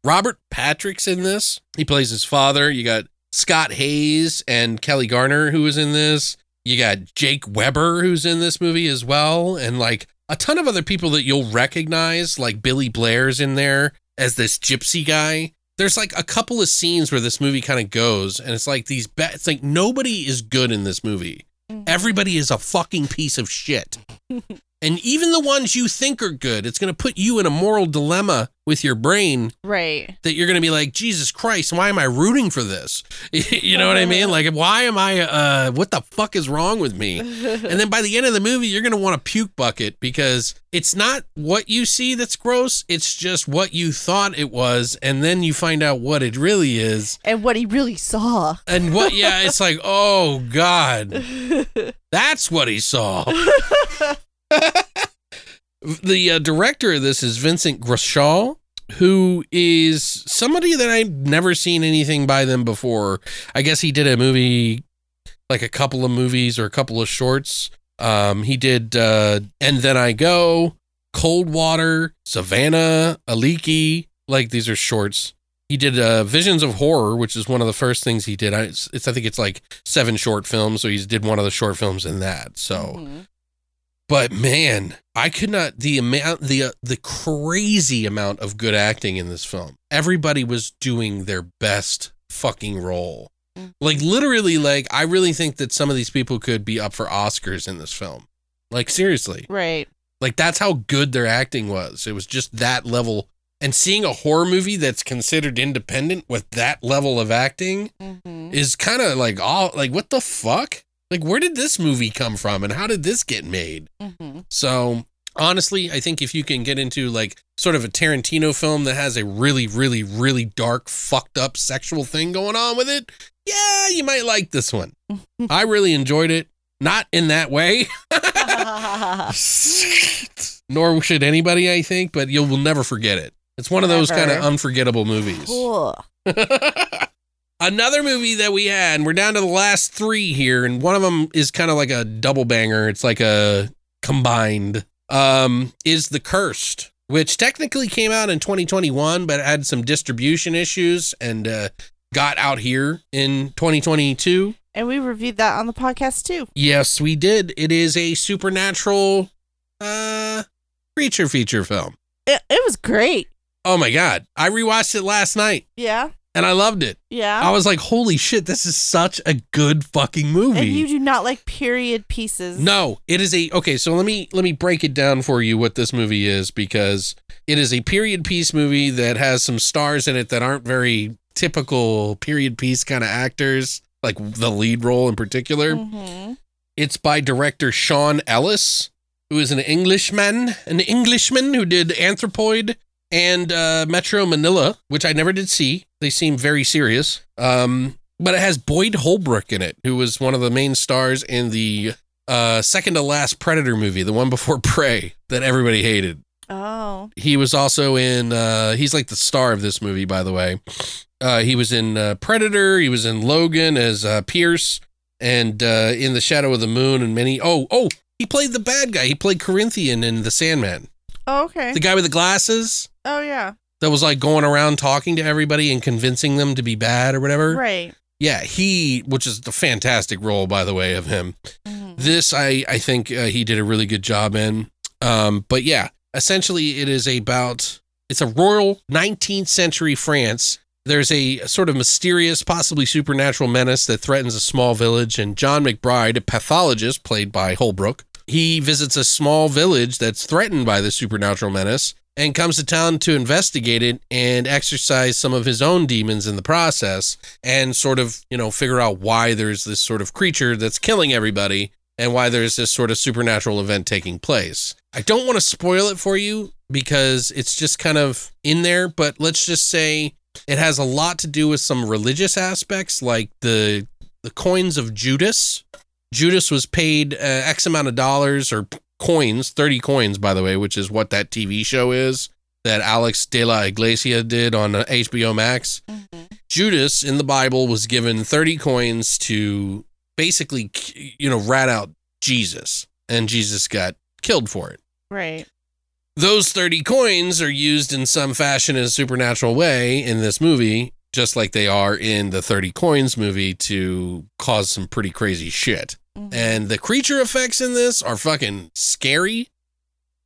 Robert Patrick's in this. He plays his father. You got Scott Haze and Kelli Garner who is in this. You got Jake Weber who's in this movie as well, and like a ton of other people that you'll recognize. Like Billy Blair's in there as this gypsy guy. There's like a couple of scenes where this movie kind of goes, and it's like these. Ba- it's like nobody is good in this movie. Mhm. Everybody is a fucking piece of shit. [laughs] and even the ones you think are good, it's going to put you in a moral dilemma with your brain right. that you're going to be like, Jesus Christ, why am I rooting for this? [laughs] you know what I mean? Like, why am I, uh, what the fuck is wrong with me? [laughs] And then by the end of the movie, you're going to want a puke bucket because it's not what you see that's gross. It's just what you thought it was. And then you find out what it really is. and what he really saw. And what, yeah, it's like, [laughs] oh God, that's what he saw. The uh, director of this is Vincent Grashaw, who is somebody that I've never seen anything by them before. I guess he did a movie, like a couple of movies or a couple of shorts. Um, he did uh, And Then I Go, Cold Water, Savannah, Aliki. Like these are shorts. He did uh, Visions of Horror, which is one of the first things he did. I, it's, I think it's like seven short films, so he did one of the short films in that. So Mhm. But man, I could not the amount the uh, the crazy amount of good acting in this film. Everybody was doing their best fucking role. Mhm. Like literally like I really think that some of these people could be up for Oscars in this film. Like seriously. Right. Like that's how good their acting was. It was just that level and seeing a horror movie that's considered independent with that level of acting hmm is kind of like all like what the fuck? Like where did this movie come from and how did this get made? hmm So honestly, I think if you can get into like sort of a Tarantino film that has a really, really, really dark, fucked up sexual thing going on with it, yeah, you might like this one. [laughs] I really enjoyed it. Not in that way, [laughs] nor should anybody, I think, but you will never forget it. It's one of those kind of unforgettable movies. Cool. [laughs] Another movie that we had, and we're down to the last three here, and one of them is kind of like a double banger. It's like a combined. Um, is The Cursed, which technically came out in 2021, but had some distribution issues and uh, got out here in 2022. And we reviewed that on the podcast too. Yes, we did. It is a supernatural uh creature feature film. It, it was great. Oh my god. I rewatched it last night Yeah. And I loved it. Yeah. I was like, holy shit, this is such a good fucking movie. and you do not like period pieces. no, it is a okay, so let me let me break it down for you what this movie is because it is a period piece movie that has some stars in it that aren't very typical period piece kind of actors, like the lead role in particular. hmm It's by director Sean Ellis, who is an Englishman, an Englishman who did Anthropoid and uh, Metro Manila, which I never did see. They seem very serious. Um, but it has Boyd Holbrook in it, who was one of the main stars in the uh, second to last Predator movie, the one before [laughs] Prey, that everybody hated. Oh. He was also in. Uh, he's like the star of this movie, by the way. Uh, he was in uh, Predator. He was in Logan as uh, Pierce, and uh, in The Shadow of the Moon, and many. Oh, oh, he played the bad guy. He played Corinthian in The Sandman, Oh, okay. the guy with the glasses oh, yeah. that was like going around talking to everybody and convincing them to be bad or whatever. Right. Yeah, he, which is the fantastic role, by the way, of him. Mhm. This, I, I think uh, he did a really good job in. Um, but yeah, essentially, it is about it's a royal 19th century France. There's a sort of mysterious, possibly supernatural menace that threatens a small village, and John McBride, a pathologist played by Holbrook, he visits a small village that's threatened by the supernatural menace and comes to town to investigate it and exercise some of his own demons in the process and sort of, you know, figure out why there's this sort of creature that's killing everybody and why there's this sort of supernatural event taking place. I don't want to spoil it for you because it's just kind of in there, but let's just say it has a lot to do with some religious aspects like the the coins of Judas. Judas was paid uh, X amount of dollars or coins, 30 coins, by the way, which is what that TV show is that Alex de la Iglesia did on uh, HBO Max. Judas in the Bible was given 30 coins to basically, you know, rat out Jesus, and Jesus got killed for it. Right. Those 30 coins are used in some fashion in a supernatural way in this movie, just like they are in the 30 coins movie to cause some pretty crazy shit. Mhm. And the creature effects in this are fucking scary.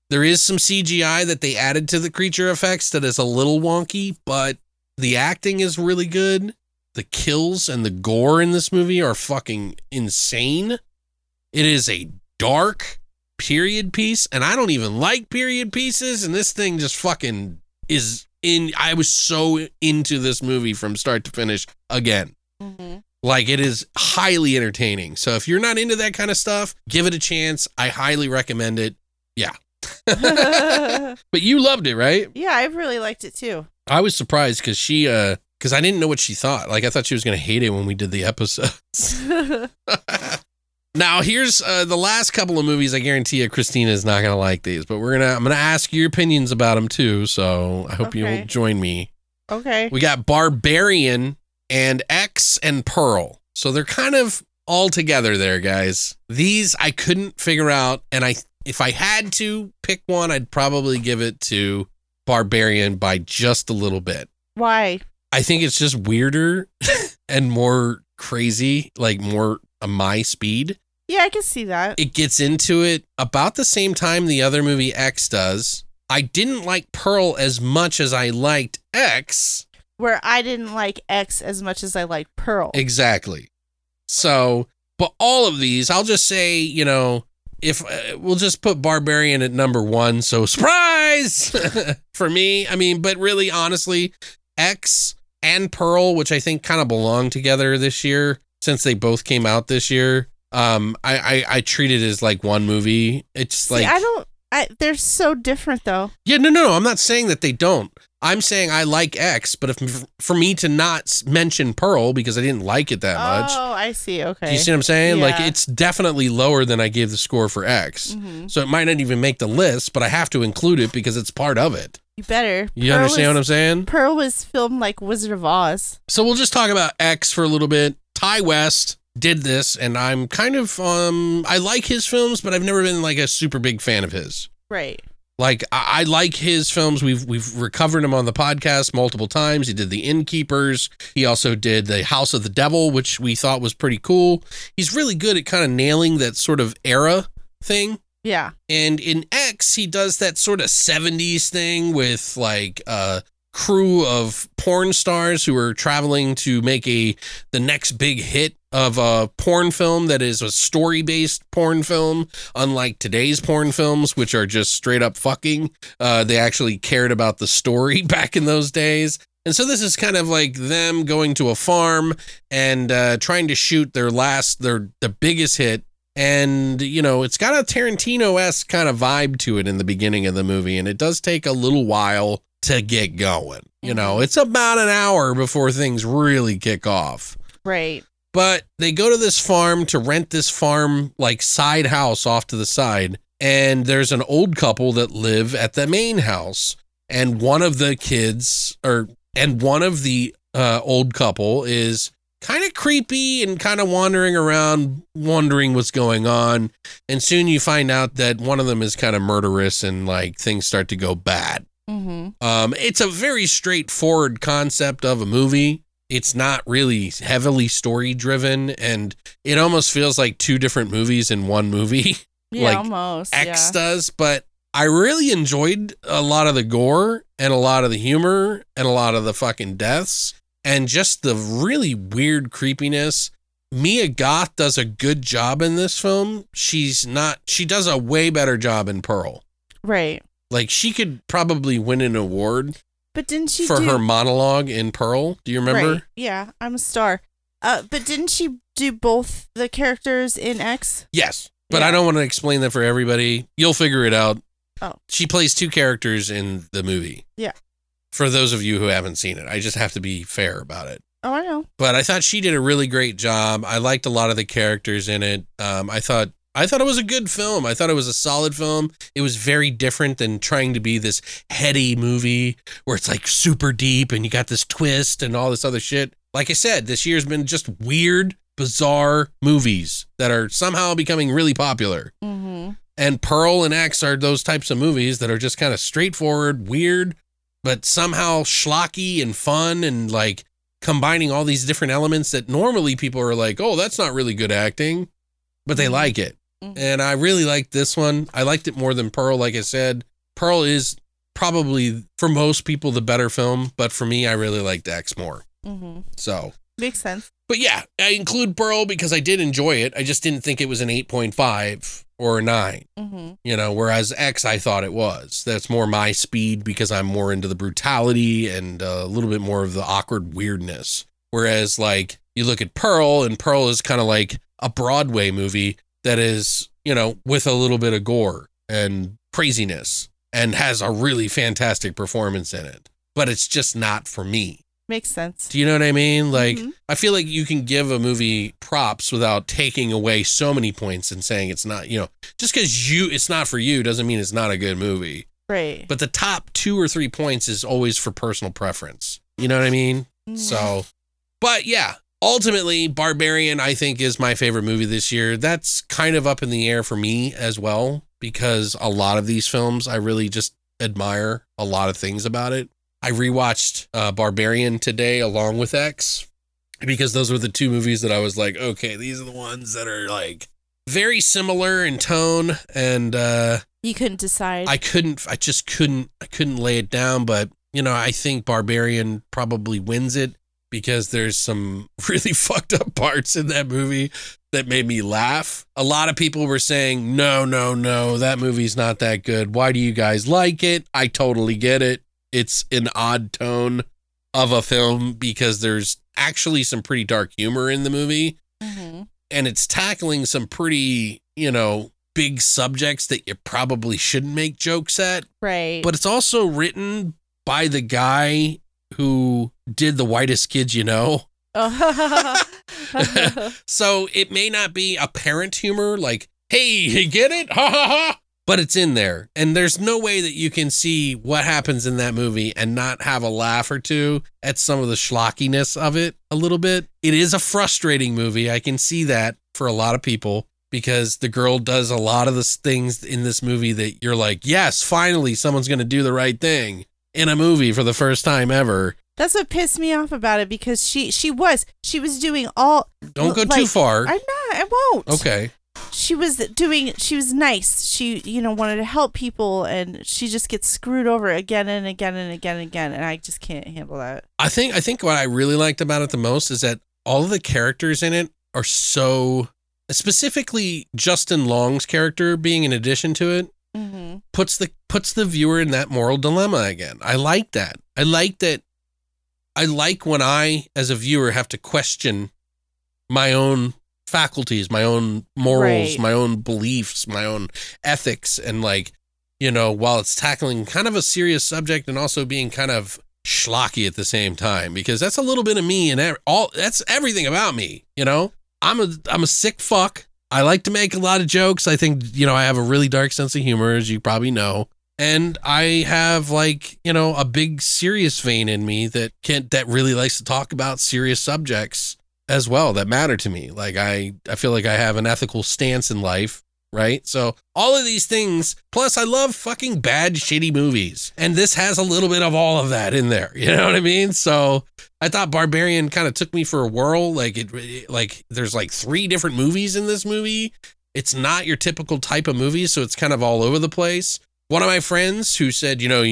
There is some CGI that they added to the creature effects that is a little wonky, but the acting is really good. The kills and the gore in this movie are fucking insane. It is a dark period piece, and I don't even like period pieces, and this thing just fucking is in. I was so into this movie from start to finish again. Mhm. Like it is highly entertaining. So if you're not into that kind of stuff, give it a chance. I highly recommend it. Yeah. [laughs] But you loved it, right? yeah, I really liked it too. I was surprised because she, uh, because I didn't know what she thought. Like I thought she was gonna hate it when we did the episodes. [laughs] now here's uh, the last couple of movies. I guarantee you, Christina is not gonna like these, but we're gonna. I'm gonna ask your opinions about them too. So I hope Okay. you'll join me. okay. We got Barbarian and X and Pearl. So they're kind of all together there, guys. These I couldn't figure out, and I if I had to pick one, I'd probably give it to Barbarian by just a little bit. Why? I think it's just weirder [laughs] and more crazy, like more a my speed. Yeah, I can see that. It gets into it about the same time the other movie X does. I didn't like Pearl as much as I liked X. Where I didn't like X as much as I liked Pearl. Exactly. So, but all of these, I'll just say, you know, if uh, we'll just put Barbarian at number one. So, [laughs] surprise [laughs] for me. I mean, but really, honestly, X and Pearl, which I think kind of belong together this year since they both came out this year. Um, I, I, I treat it as like one movie. It's See, like, I don't. I, they're so different though. yeah, no, no, no. I'm not saying that they don't. I'm saying I like X, but if for me to not mention Pearl because I didn't like it that much, Oh, I see. Okay. you see what I'm saying? Like it's definitely lower than I gave the score for X. Mhm. So it might not even make the list, but I have to include it because it's part of it. You better. You Pearl understand what I'm saying? Pearl was filmed like Wizard of Oz. So we'll just talk about X for a little bit. Ti West did this and I'm kind of um I like his films, but I've never been like a super big fan of his. Right. Like I, I like his films. We've we've recovered him on the podcast multiple times. He did the Innkeepers. He also did the House of the Devil, which we thought was pretty cool. He's really good at kind of nailing that sort of era thing. Yeah. And in X, he does that sort of 70s thing with like a crew of porn stars who are traveling to make a the next big hit of a porn film that is a story-based porn film, unlike today's porn films, which are just straight up fucking. Uh, they actually cared about the story [laughs] back in those days. And so this is kind of like them going to a farm and uh, trying to shoot their last, their the biggest hit and you know it's got a tarantino-esque kind of vibe to it in the beginning of the movie and it does take a little while to get going you know? It's about an hour before things really kick off. Right. but they go to this farm to rent this farm like side house off to the side and there's an old couple that live at the main house and one of the kids or and one of the uh, old couple is kind of creepy and kind of wandering around wondering what's going on and soon you find out that one of them is kind of murderous and like things start to go bad Mm-hmm. um, it's a very straightforward concept of a movie. It's not really heavily story driven, and it almost feels like two different movies in one movie. [laughs] Yeah, Like, almost. X yeah. does, but I really enjoyed a lot of the gore and a lot of the humor and a lot of the fucking deaths and just the really weird creepiness. Mia Goth does a good job in this film. She's not, she does a way better job in Pearl. Right. Like she could probably win an award But didn't she for do, her monologue in Pearl. Do you remember? Right. Yeah, I'm a star. Uh, but didn't she do both the characters in X? Yes. But Yeah. I don't want to explain that for everybody. You'll figure it out. Oh. She plays two characters in the movie. Yeah. For those of you who haven't seen it, I just have to be fair about it. Oh, I know. but I thought she did a really great job. I liked a lot of the characters in it. Um, I thought I thought it was a good film. I thought it was a solid film. It was very different than trying to be this heady movie where it's like super deep and you got this twist and all this other shit. Like I said, this year's been just weird, bizarre movies that are somehow becoming really popular. Mm-hmm. And Pearl and X are those types of movies that are just kind of straightforward, weird, but somehow schlocky and fun and like combining all these different elements that normally people are like, oh, that's not really good acting, but they Mhm. like it. Mhm. And I really liked this one. I liked it more than Pearl, like I said. Pearl is probably for most people the better film, but for me, I really liked X more. Mm-hmm. So, Makes sense. but yeah, I include Pearl because I did enjoy it. I just didn't think it was an 8.5 or a 9 Mm-hmm. you know whereas x i thought it was that's more my speed because i'm more into the brutality and uh, a little bit more of the awkward weirdness whereas like you look at pearl and pearl is kind of like a broadway movie that is you know with a little bit of gore and craziness and has a really fantastic performance in it but it's just not for me Makes sense. do you know what i mean like Mhm. I feel like you can give a movie props without taking away so many points and saying it's not, you know, just because you it's not for you doesn't mean it's not a good movie. Right. But the top two or three points is always for personal preference. You know what I mean? Mhm. So, but yeah, ultimately, Barbarian, I think, is my favorite movie this year. That's kind of up in the air for me as well, because a lot of these films, I really just admire a lot of things about it. I rewatched uh, Barbarian today along with X because those were the two movies that I was like, okay, these are the ones that are like very similar in tone and uh you couldn't decide. I couldn't I just couldn't I couldn't lay it down, but you know, I think Barbarian probably wins it because there's some [laughs] really fucked up parts in that movie that made me laugh. A lot of people were saying, "No, no, no, that movie's not that good. Why do you guys like it?" I totally get it. It's an odd tone of a film because there's actually some pretty dark humor in the movie hmm and it's tackling some pretty, you know, big subjects that you probably shouldn't make jokes at, Right. but it's also written by the guy who did The Whitest Kids You Know. Oh. [laughs] [laughs] So it may not be apparent humor like, hey, [laughs] you get it? Ha ha ha. But it's in there. And there's no way that you can see what happens in that movie and not have a laugh or two at some of the schlockiness of it a little bit. It is a frustrating movie. I can see that for a lot of people because the girl does a lot of the things in this movie that you're like, yes, finally someone's going to do the right thing in a movie for the first time ever. That's what pissed me off about it because she she was she was doing all. Don't go too far. I'm not. I won't. okay. She was doing. She was nice. She you know wanted to help people, and she just gets screwed over again and again and again and again, and I just can't handle that. I think I think what I really liked about it the most is that all of the characters in it are so specifically Justin Long's character being an addition to it Mm-hmm. puts the puts the viewer in that moral dilemma again. I like that. I like that I like when I as a viewer have to question my own faculties, my own morals, Right. my own beliefs, my own ethics and like you know, while it's tackling kind of a serious subject and also being kind of schlocky at the same time because that's a little bit of me and all that's everything about me, you know? I'm a I'm a sick fuck. I like to make a lot of jokes. I think, you know, I have a really dark sense of humor as you probably know. And I have like, you know, a big serious vein in me that can't that really likes to talk about serious subjects as well that matter to me. Like I I feel like I have an ethical stance in life right? So all of these things, plus I love fucking bad, shitty movies. And this has a little bit of all of that in there. [laughs] You know what I mean? So I thought Barbarian kind of took me for a whirl. Like it, it- like there's like three different movies in this movie. It's not your typical type of movie, so it's kind of all over the place. One of my friends who said, you know,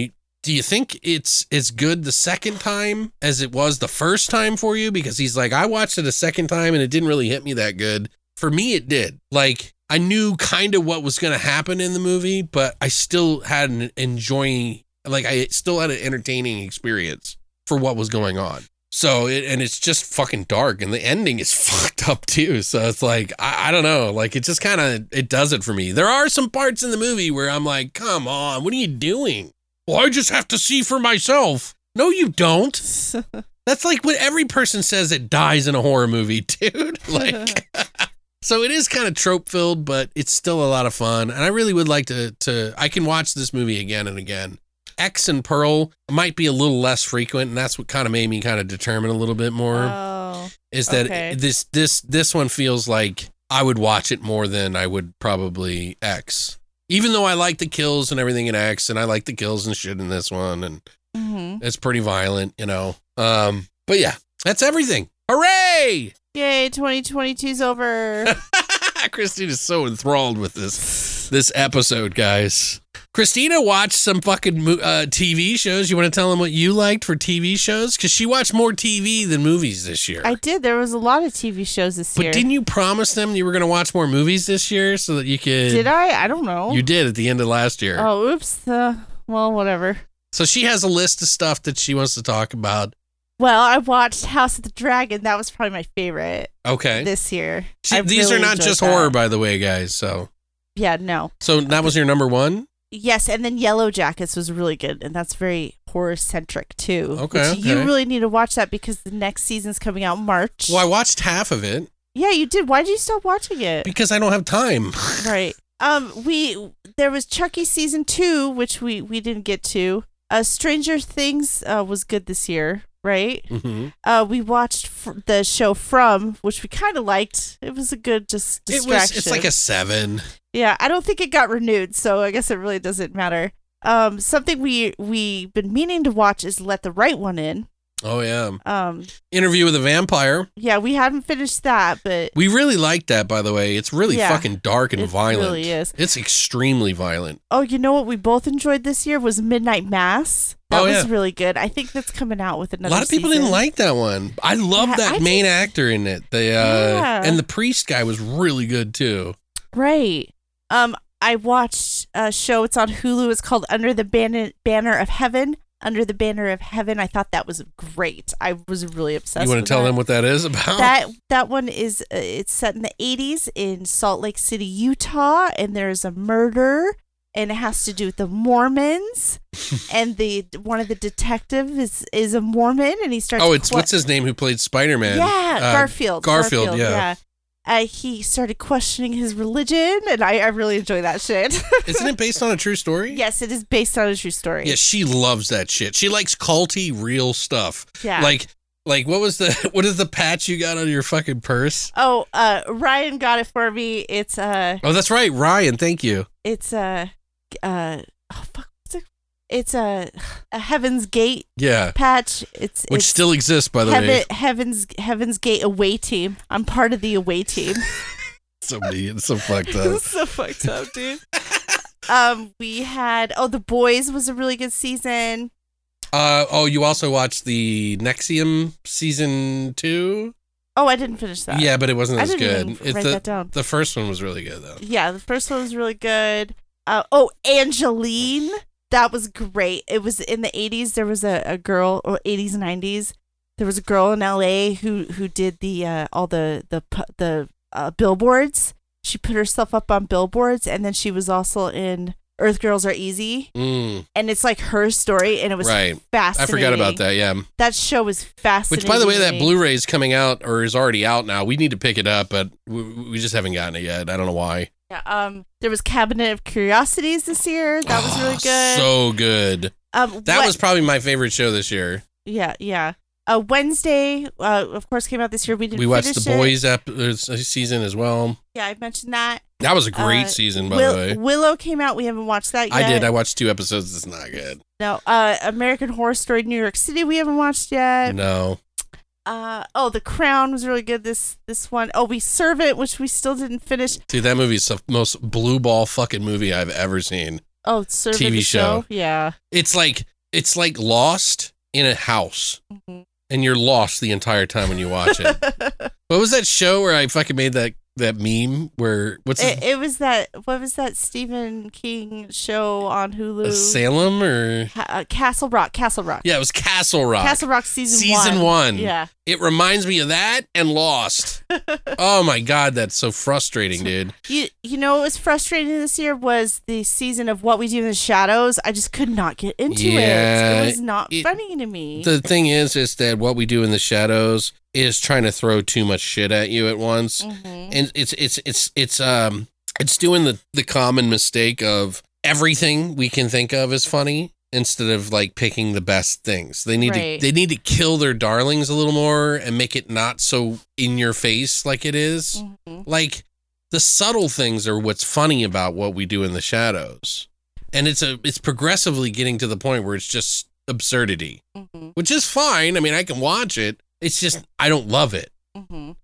do you think it's as good the second time as it was the first time for you? Because he's like, I watched it a second time and it didn't really hit me that good. For me, it did. Like, I knew kind of what was going to happen in the movie, but I still had an enjoying, like, I still had an entertaining experience for what was going on. So, it, and it's just fucking dark, and the ending is [laughs] fucked up too. So it's like, I, I don't know, like, it just kind of, it does it for me. There are some parts in the movie where I'm like, come on, what are you doing? Well, I just have to see for myself. No, you don't. [laughs] That's like what every person says that dies in a horror movie, [laughs] dude. Like, so it is kind of trope filled, but it's still a lot of fun. And I really would like to to I can watch this movie again and again. X and Pearl might be a little less frequent, and that's what kind of made me kind of determine a little bit more. Oh, is that okay. this this this one feels like I would watch it more than I would probably X. Even though I like the kills and everything in X, and I like the kills and shit in this one, and hmm it's pretty violent, you know. Um, but yeah, that's everything. Hooray! yay! 2022's over. [laughs] Christine is so enthralled with this this episode, guys. Christina watched some fucking uh, TV shows. You want to tell them what you liked for TV shows? Because she watched more TV than movies this year. I did. There was a lot of TV shows this but year. But didn't you promise them you were going to watch more movies this year so that you could? Did I? I don't know. You did at the end of last year. Oh, oops. Uh, well, whatever. So she has a list of stuff that she wants to talk about. Well, I watched House of the Dragon. That was probably my favorite Okay. this year. See, I these really are not just that. horror, by the way, guys. So, Yeah, no. so that was your number one. Yes, and then Yellow Jackets was really good, and that's very horror centric too. Okay, which You really need to watch that because the next season's coming out in March. Well, I watched half of it Yeah, you did. Why did you stop watching it? because I don't have time. [laughs] right. Um, we there was Chucky season two, which we we didn't get to. Uh, Stranger Things uh, was good this year, right? hmm Uh, we watched fr- the show From, which we kind of liked. It was a good just It was. It's like a seven. Yeah, I don't think it got renewed, so I guess it really doesn't matter. Um, something we we've been meaning to watch is Let the Right One In. Oh yeah. Um, Interview with a vampire. yeah, we haven't finished that, but We really liked that, by the way. It's really Yeah. fucking dark and it violent. really is. It's extremely violent. Oh, you know what we both enjoyed this year was Midnight Mass. That Oh, was yeah. really good. I think that's coming out with another. A lot of people season. didn't like that one. I love Yeah, that I main did- actor in it. The uh, Yeah. and the priest guy was really good too. Right. Um, I watched a show. It's on Hulu. It's called Under the Banner Banner of Heaven. Under the Banner of Heaven. I thought that was great. I was really obsessed. you want to tell that. them what that is about? that that one is uh, it's set in the 80s in Salt Lake City, Utah, and there's a murder and it has to do with the Mormons [laughs] and the one of the detectives is is a Mormon and he starts oh, it's what's his name who played Spider Man? yeah Garfield Garfield, yeah. Uh, he started questioning his religion and I, I really enjoy that shit [laughs] Isn't it based on a true story? yes it is based on a true story Yeah, she loves that shit. She likes culty real stuff. yeah Like like what was the [laughs] what is the patch you got on your fucking purse? oh uh Ryan got it for me it's uh Oh, that's right, Ryan. Thank you. it's a uh oh, fuck, it's a a Heaven's Gate Yeah, patch. It's which it's still exists by the Heaven, way. Heaven's Heaven's Gate away team. I'm part of the away team. [laughs] Somebody, it's so fucked [laughs] up. So fucked up, dude. um, we had oh, the boys was a really good season. Uh oh, you also watched the NXIVM season two. Oh, I didn't finish that. Yeah, but it wasn't I as good. It's write the that down. the first one was really good though. Yeah, the first one was really good. Uh, oh, Angelyne, that was great. It was in the '80s. There was a, a girl, or '80s and '90s. There was a girl in LA who who did the uh, all the the the uh, billboards. She put herself up on billboards, and then she was also in Earth Girls Are Easy, Mm, and it's like her story, and it was right. I forgot about that. Yeah. That show was fascinating. Which, by the way, that. Blu-ray is coming out or is already out now. We need to pick it up, but we, we just haven't gotten it yet. I don't know why. Yeah, um, there was Cabinet of Curiosities this year. That was really Oh, good. So good. um, That what- was probably my favorite show this year. Yeah, yeah. Uh, Wednesday, uh, of course, came out this year. We didn't. We watched the it. boys ep- uh, season as well. Yeah, I mentioned that. That was a great Uh, season, by Will- the way. Willow came out. We haven't watched that yet. I did. I watched two episodes. It's not good. no. Uh, American Horror Story New York City. We haven't watched yet. No. Uh, oh, The Crown was really good. This this one. Oh, we Servant, which we still didn't finish. Dude, that movie's the most blue ball fucking movie I've ever seen. Oh, Servant TV the show. Yeah. It's like it's like Lost in a house, Mhm. and you're lost the entire time when you watch it. [laughs] what was that show where I fucking made that that meme where what's it, it, was that. What was that Stephen King show on Hulu? Salem or uh, Castle Rock. Castle Rock. yeah, it was Castle Rock. Castle Rock season, Season one. Yeah. It reminds me of that and Lost. [laughs] oh my god, that's so frustrating, dude. You you know what was frustrating this year was the season of What We Do in the Shadows. I just could not get into Yeah, it. It was not it- funny to me. The thing is, is that what we do in the shadows is trying to throw too much shit at you at once, Mhm. and it's it's it's it's um it's doing the the common mistake of everything we can think of is funny instead of like picking the best things. They need Right. to they need to kill their darlings a little more and make it not so in your face like it is. Mhm. Like the subtle things are what's funny about what we do in the shadows. And it's a it's progressively getting to the point where it's just absurdity, Mhm. which is fine. I mean, I can watch it. It's just I don't love it. Mhm.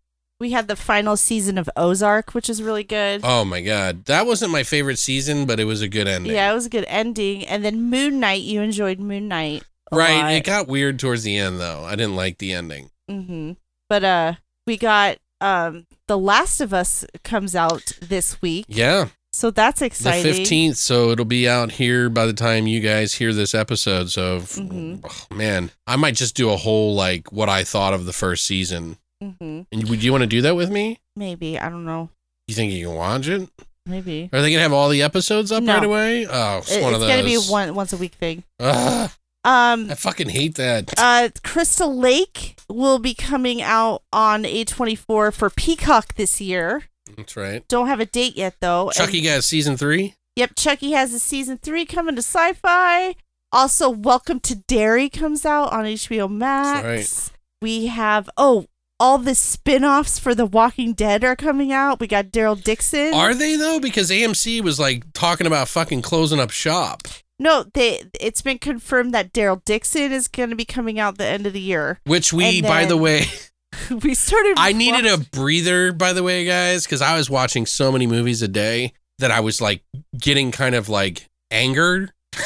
We had the final season of Ozark, which is really good. Oh my god. That wasn't my favorite season, but it was a good ending. yeah, it was a good ending. And then Moon Knight, you enjoyed Moon Knight. Right. lot. It got weird towards the end though. I didn't like the ending. hmm But uh, we got um, The Last of Us comes out this week, Yeah. so that's exciting. The. 15th, so it'll be out here by the time you guys hear this episode. So, Mhm. oh, man, I might just do a whole like what I thought of the first season. Hmm And would you want to do that with me? Maybe I don't know. You think you can watch it? Maybe Are they gonna have all the episodes up No. right away? Oh, it's It- one it's of gonna be one once a week thing. Ugh, Um, I fucking hate that. uh, Crystal Lake will be coming out on A24 for Peacock this year. That's right. Don't have a date yet though. Chucky And- got season three. Yep, Chucky has a season three coming to Syfy. Also, Welcome to Derry comes out on HBO Max. That's We have oh, all the spin-offs for The Walking Dead are coming out. We got Daryl Dixon. Are they though? Because AMC was like talking about fucking closing up shop, no, they it's been confirmed that Daryl Dixon is going to be coming out the end of the year. which we, by the way, [laughs] we started. I needed a breather, by the way, guys, because I was watching so many movies a day that I was like getting kind of like angered. [laughs]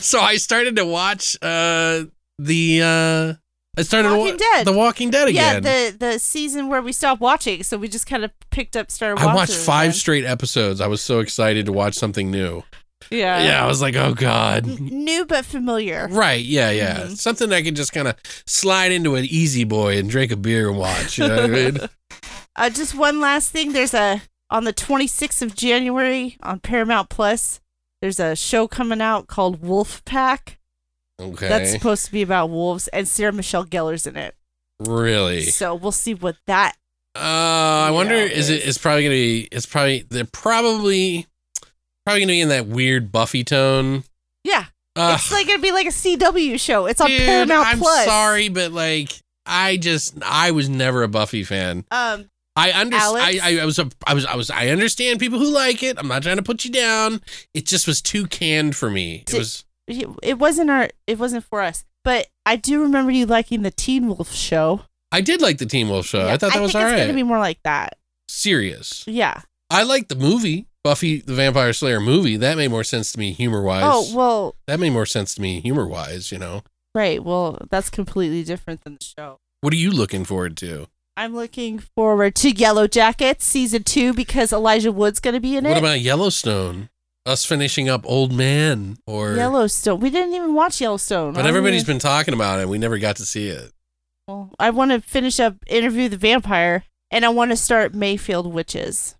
so I started to watch uh the uh I started Walking wa- Dead. The Walking Dead again. yeah the the season where we stopped watching, so we just kind of picked up started. I watched five again. straight episodes. I was so excited to watch something new. Yeah, yeah, I was like, oh god. New but familiar. Right, yeah, yeah. Mhm. Something I could just kind of slide into an easy boy and drink a beer and watch. You know what I mean? [laughs] Uh, just one last thing. There's a on the 26th of January on Paramount Plus. There's a show coming out called Wolf Pack. Okay. That's supposed to be about wolves, and Sarah Michelle Gellar's in it. really. So we'll see what that. Uh, I wonder Yeah, is it it? It's probably gonna be. It's probably they're probably probably gonna be in that weird Buffy tone. Yeah, Uh, it's like gonna be like a CW show. It's on dude, Paramount I'm Plus. sorry, but like I just I was never a Buffy fan. Um, I understand. I, I, I was a I was I was I understand people who like it. I'm not trying to put you down. It just was too canned for me. It Did- was. It wasn't our. It wasn't for us. But I do remember you liking the Teen Wolf show. I did like the Teen Wolf show. Yeah, I thought that was think all it's right. gonna be more like that. Serious. Yeah. I liked the movie Buffy the Vampire Slayer movie. That made more sense to me humor wise. Oh well, that made more sense to me humor wise. You know. right. Well, that's completely different than the show. What are you looking forward to? I'm looking forward to Yellow Jackets season two because Elijah Wood's going to be in What it. What about Yellowstone? Us finishing up Old Man or Yellowstone? We didn't even watch Yellowstone. But everybody's been talking about it. We never got to see it. well, I want to finish up Interview the Vampire, and I want to start Mayfair Witches.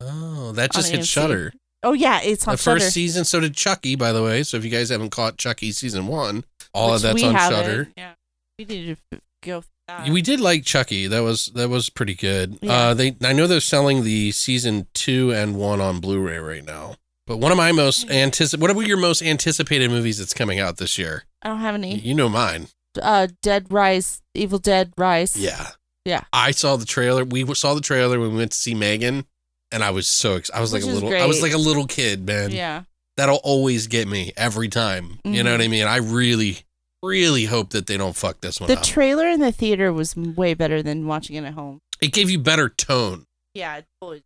Oh, that just hit AMC. Shudder. Oh yeah, it's on The first season, so did Chucky, by the way. So if you guys haven't caught Chucky season one, all which of that's on haven't. Shudder. Yeah, we need to go. That. We did like Chucky. That was that was pretty good. Yeah. Uh, they I know they're selling the season two and one on Blu-ray right now. But one of my most anticip what are your most anticipated movies that's coming out this year? I don't have any. You know mine. Uh, Dead Rise, Evil Dead Rise. Yeah. Yeah. I saw the trailer. We saw the trailer when we went to see M3GAN, and I was so excited. I was like Which a is little. I was like a little kid, man. Yeah. That'll always get me every time. You know what I mean? I really, really hope that they don't fuck this one The up. trailer in the theater was way better than watching it at home. it gave you better tone. Yeah, it totally.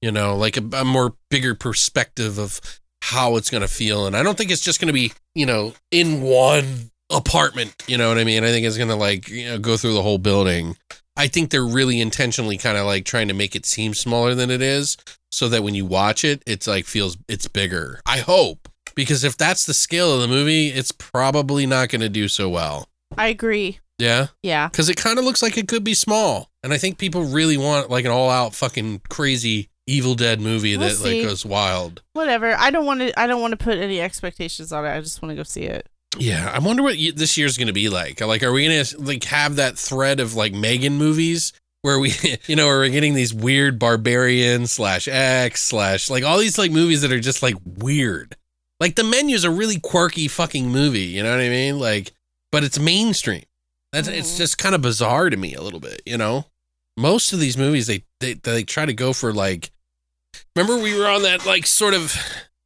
You know, like a, a more bigger perspective of how it's going to feel, and I don't think it's just going to be you know in one apartment. You know what I mean? I think it's going to like you know go through the whole building. I think they're really intentionally kind of like trying to make it seem smaller than it is so that when you watch it, it's like feels it's bigger. I hope. Because if that's the scale of the movie, it's probably not going to do so well. I agree. Yeah. Yeah. Because it kind of looks like it could be small. And I think people really want like an all out fucking crazy Evil Dead movie We'll that see. like goes wild. Whatever. I don't want to. I don't want to put any expectations on it. I just want to go see it. Yeah, I wonder what this year's going to be like. Like, are we going to like have that thread of like M3GAN movies where we, [laughs] you know, where we're getting these weird barbarian slash X slash like all these like movies that are just like weird. Like the menu's a really quirky fucking movie. You know what I mean? Like, but it's mainstream. That's it's Mhm. just kind of bizarre to me a little bit. You know, most of these movies they they they try to go for like. Remember we were on that like sort of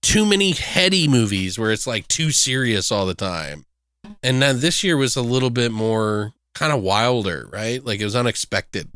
too many heady movies where it's like too serious all the time. And then this year was a little bit more kind of wilder, right? Like it was unexpected,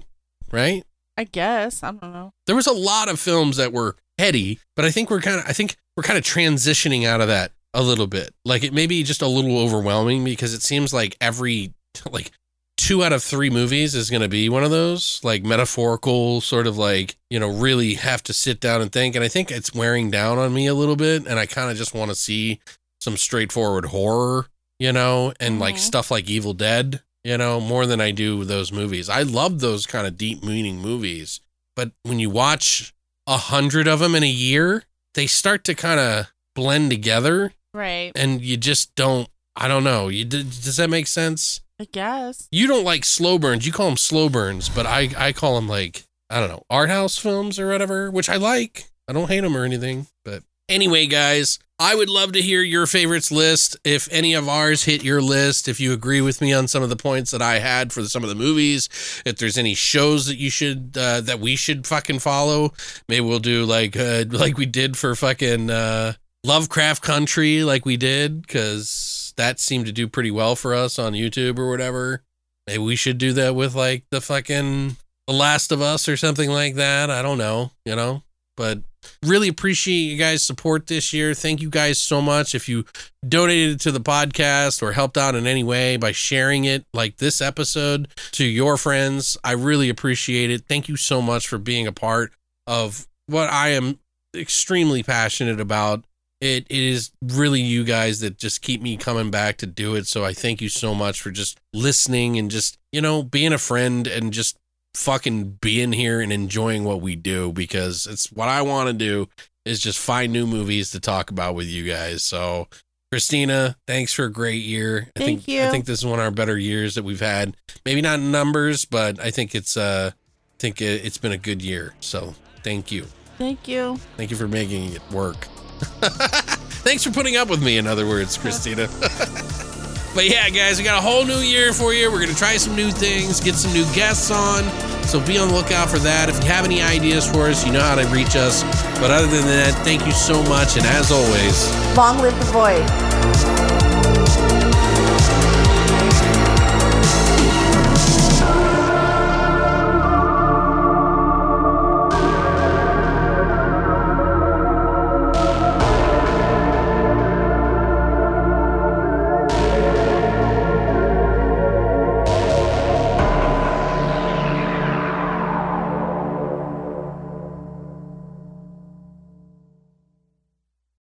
right? I guess. I don't know. There was a lot of films that were heady, but I think we're kind of I think we're kind of transitioning out of that a little bit. Like it may be just a little overwhelming because it seems like every like two out of three movies is going to be one of those like metaphorical sort of like you know really have to sit down and think and i think it's wearing down on me a little bit and i kind of just want to see some straightforward horror you know and like Mhm. stuff like evil dead you know more than i do those movies i love those kind of deep meaning movies but when you watch a hundred of them in a year they start to kind of blend together Right. and you just don't i don't know you does that make sense I guess. you don't like slow burns. You call them slow burns, but I I call them like I don't know art house films or whatever, which I like. I don't hate them or anything, but anyway, guys, I would love to hear your favorites list. If any of ours hit your list, if you agree with me on some of the points that I had for some of the movies, if there's any shows that you should uh, that we should fucking follow, maybe we'll do like uh, [laughs] like we did for fucking uh, Lovecraft Country, like we did, because that seemed to do pretty well for us on YouTube or whatever. Maybe we should do that with like the fucking The Last of Us or something like that. I don't know, you know, but really appreciate you guys' support this year. Thank you guys so much. If you donated to the podcast or helped out in any way by sharing it, like this episode, to your friends, I really appreciate it. Thank you so much for being a part of what I am extremely passionate about. It, it is really you guys that just keep me coming back to do it. So I thank you so much for just listening and just, you know, being a friend and just fucking being here and enjoying what we do because it's what I want to do is just find new movies to talk about with you guys. So Christina, thanks for a great year. I Thank think you. I think this is one of our better years that we've had. Maybe not in numbers, but I think it's uh I think it- it's been a good year. So thank you. Thank you. Thank you for making it work. [laughs] Thanks for putting up with me, in other words, Christina. [laughs] but yeah, guys, we got a whole new year for you. We're going to try some new things, get some new guests on. So be on the lookout for that. If you have any ideas for us, you know how to reach us. But other than that, thank you so much. And as always, Long live the void.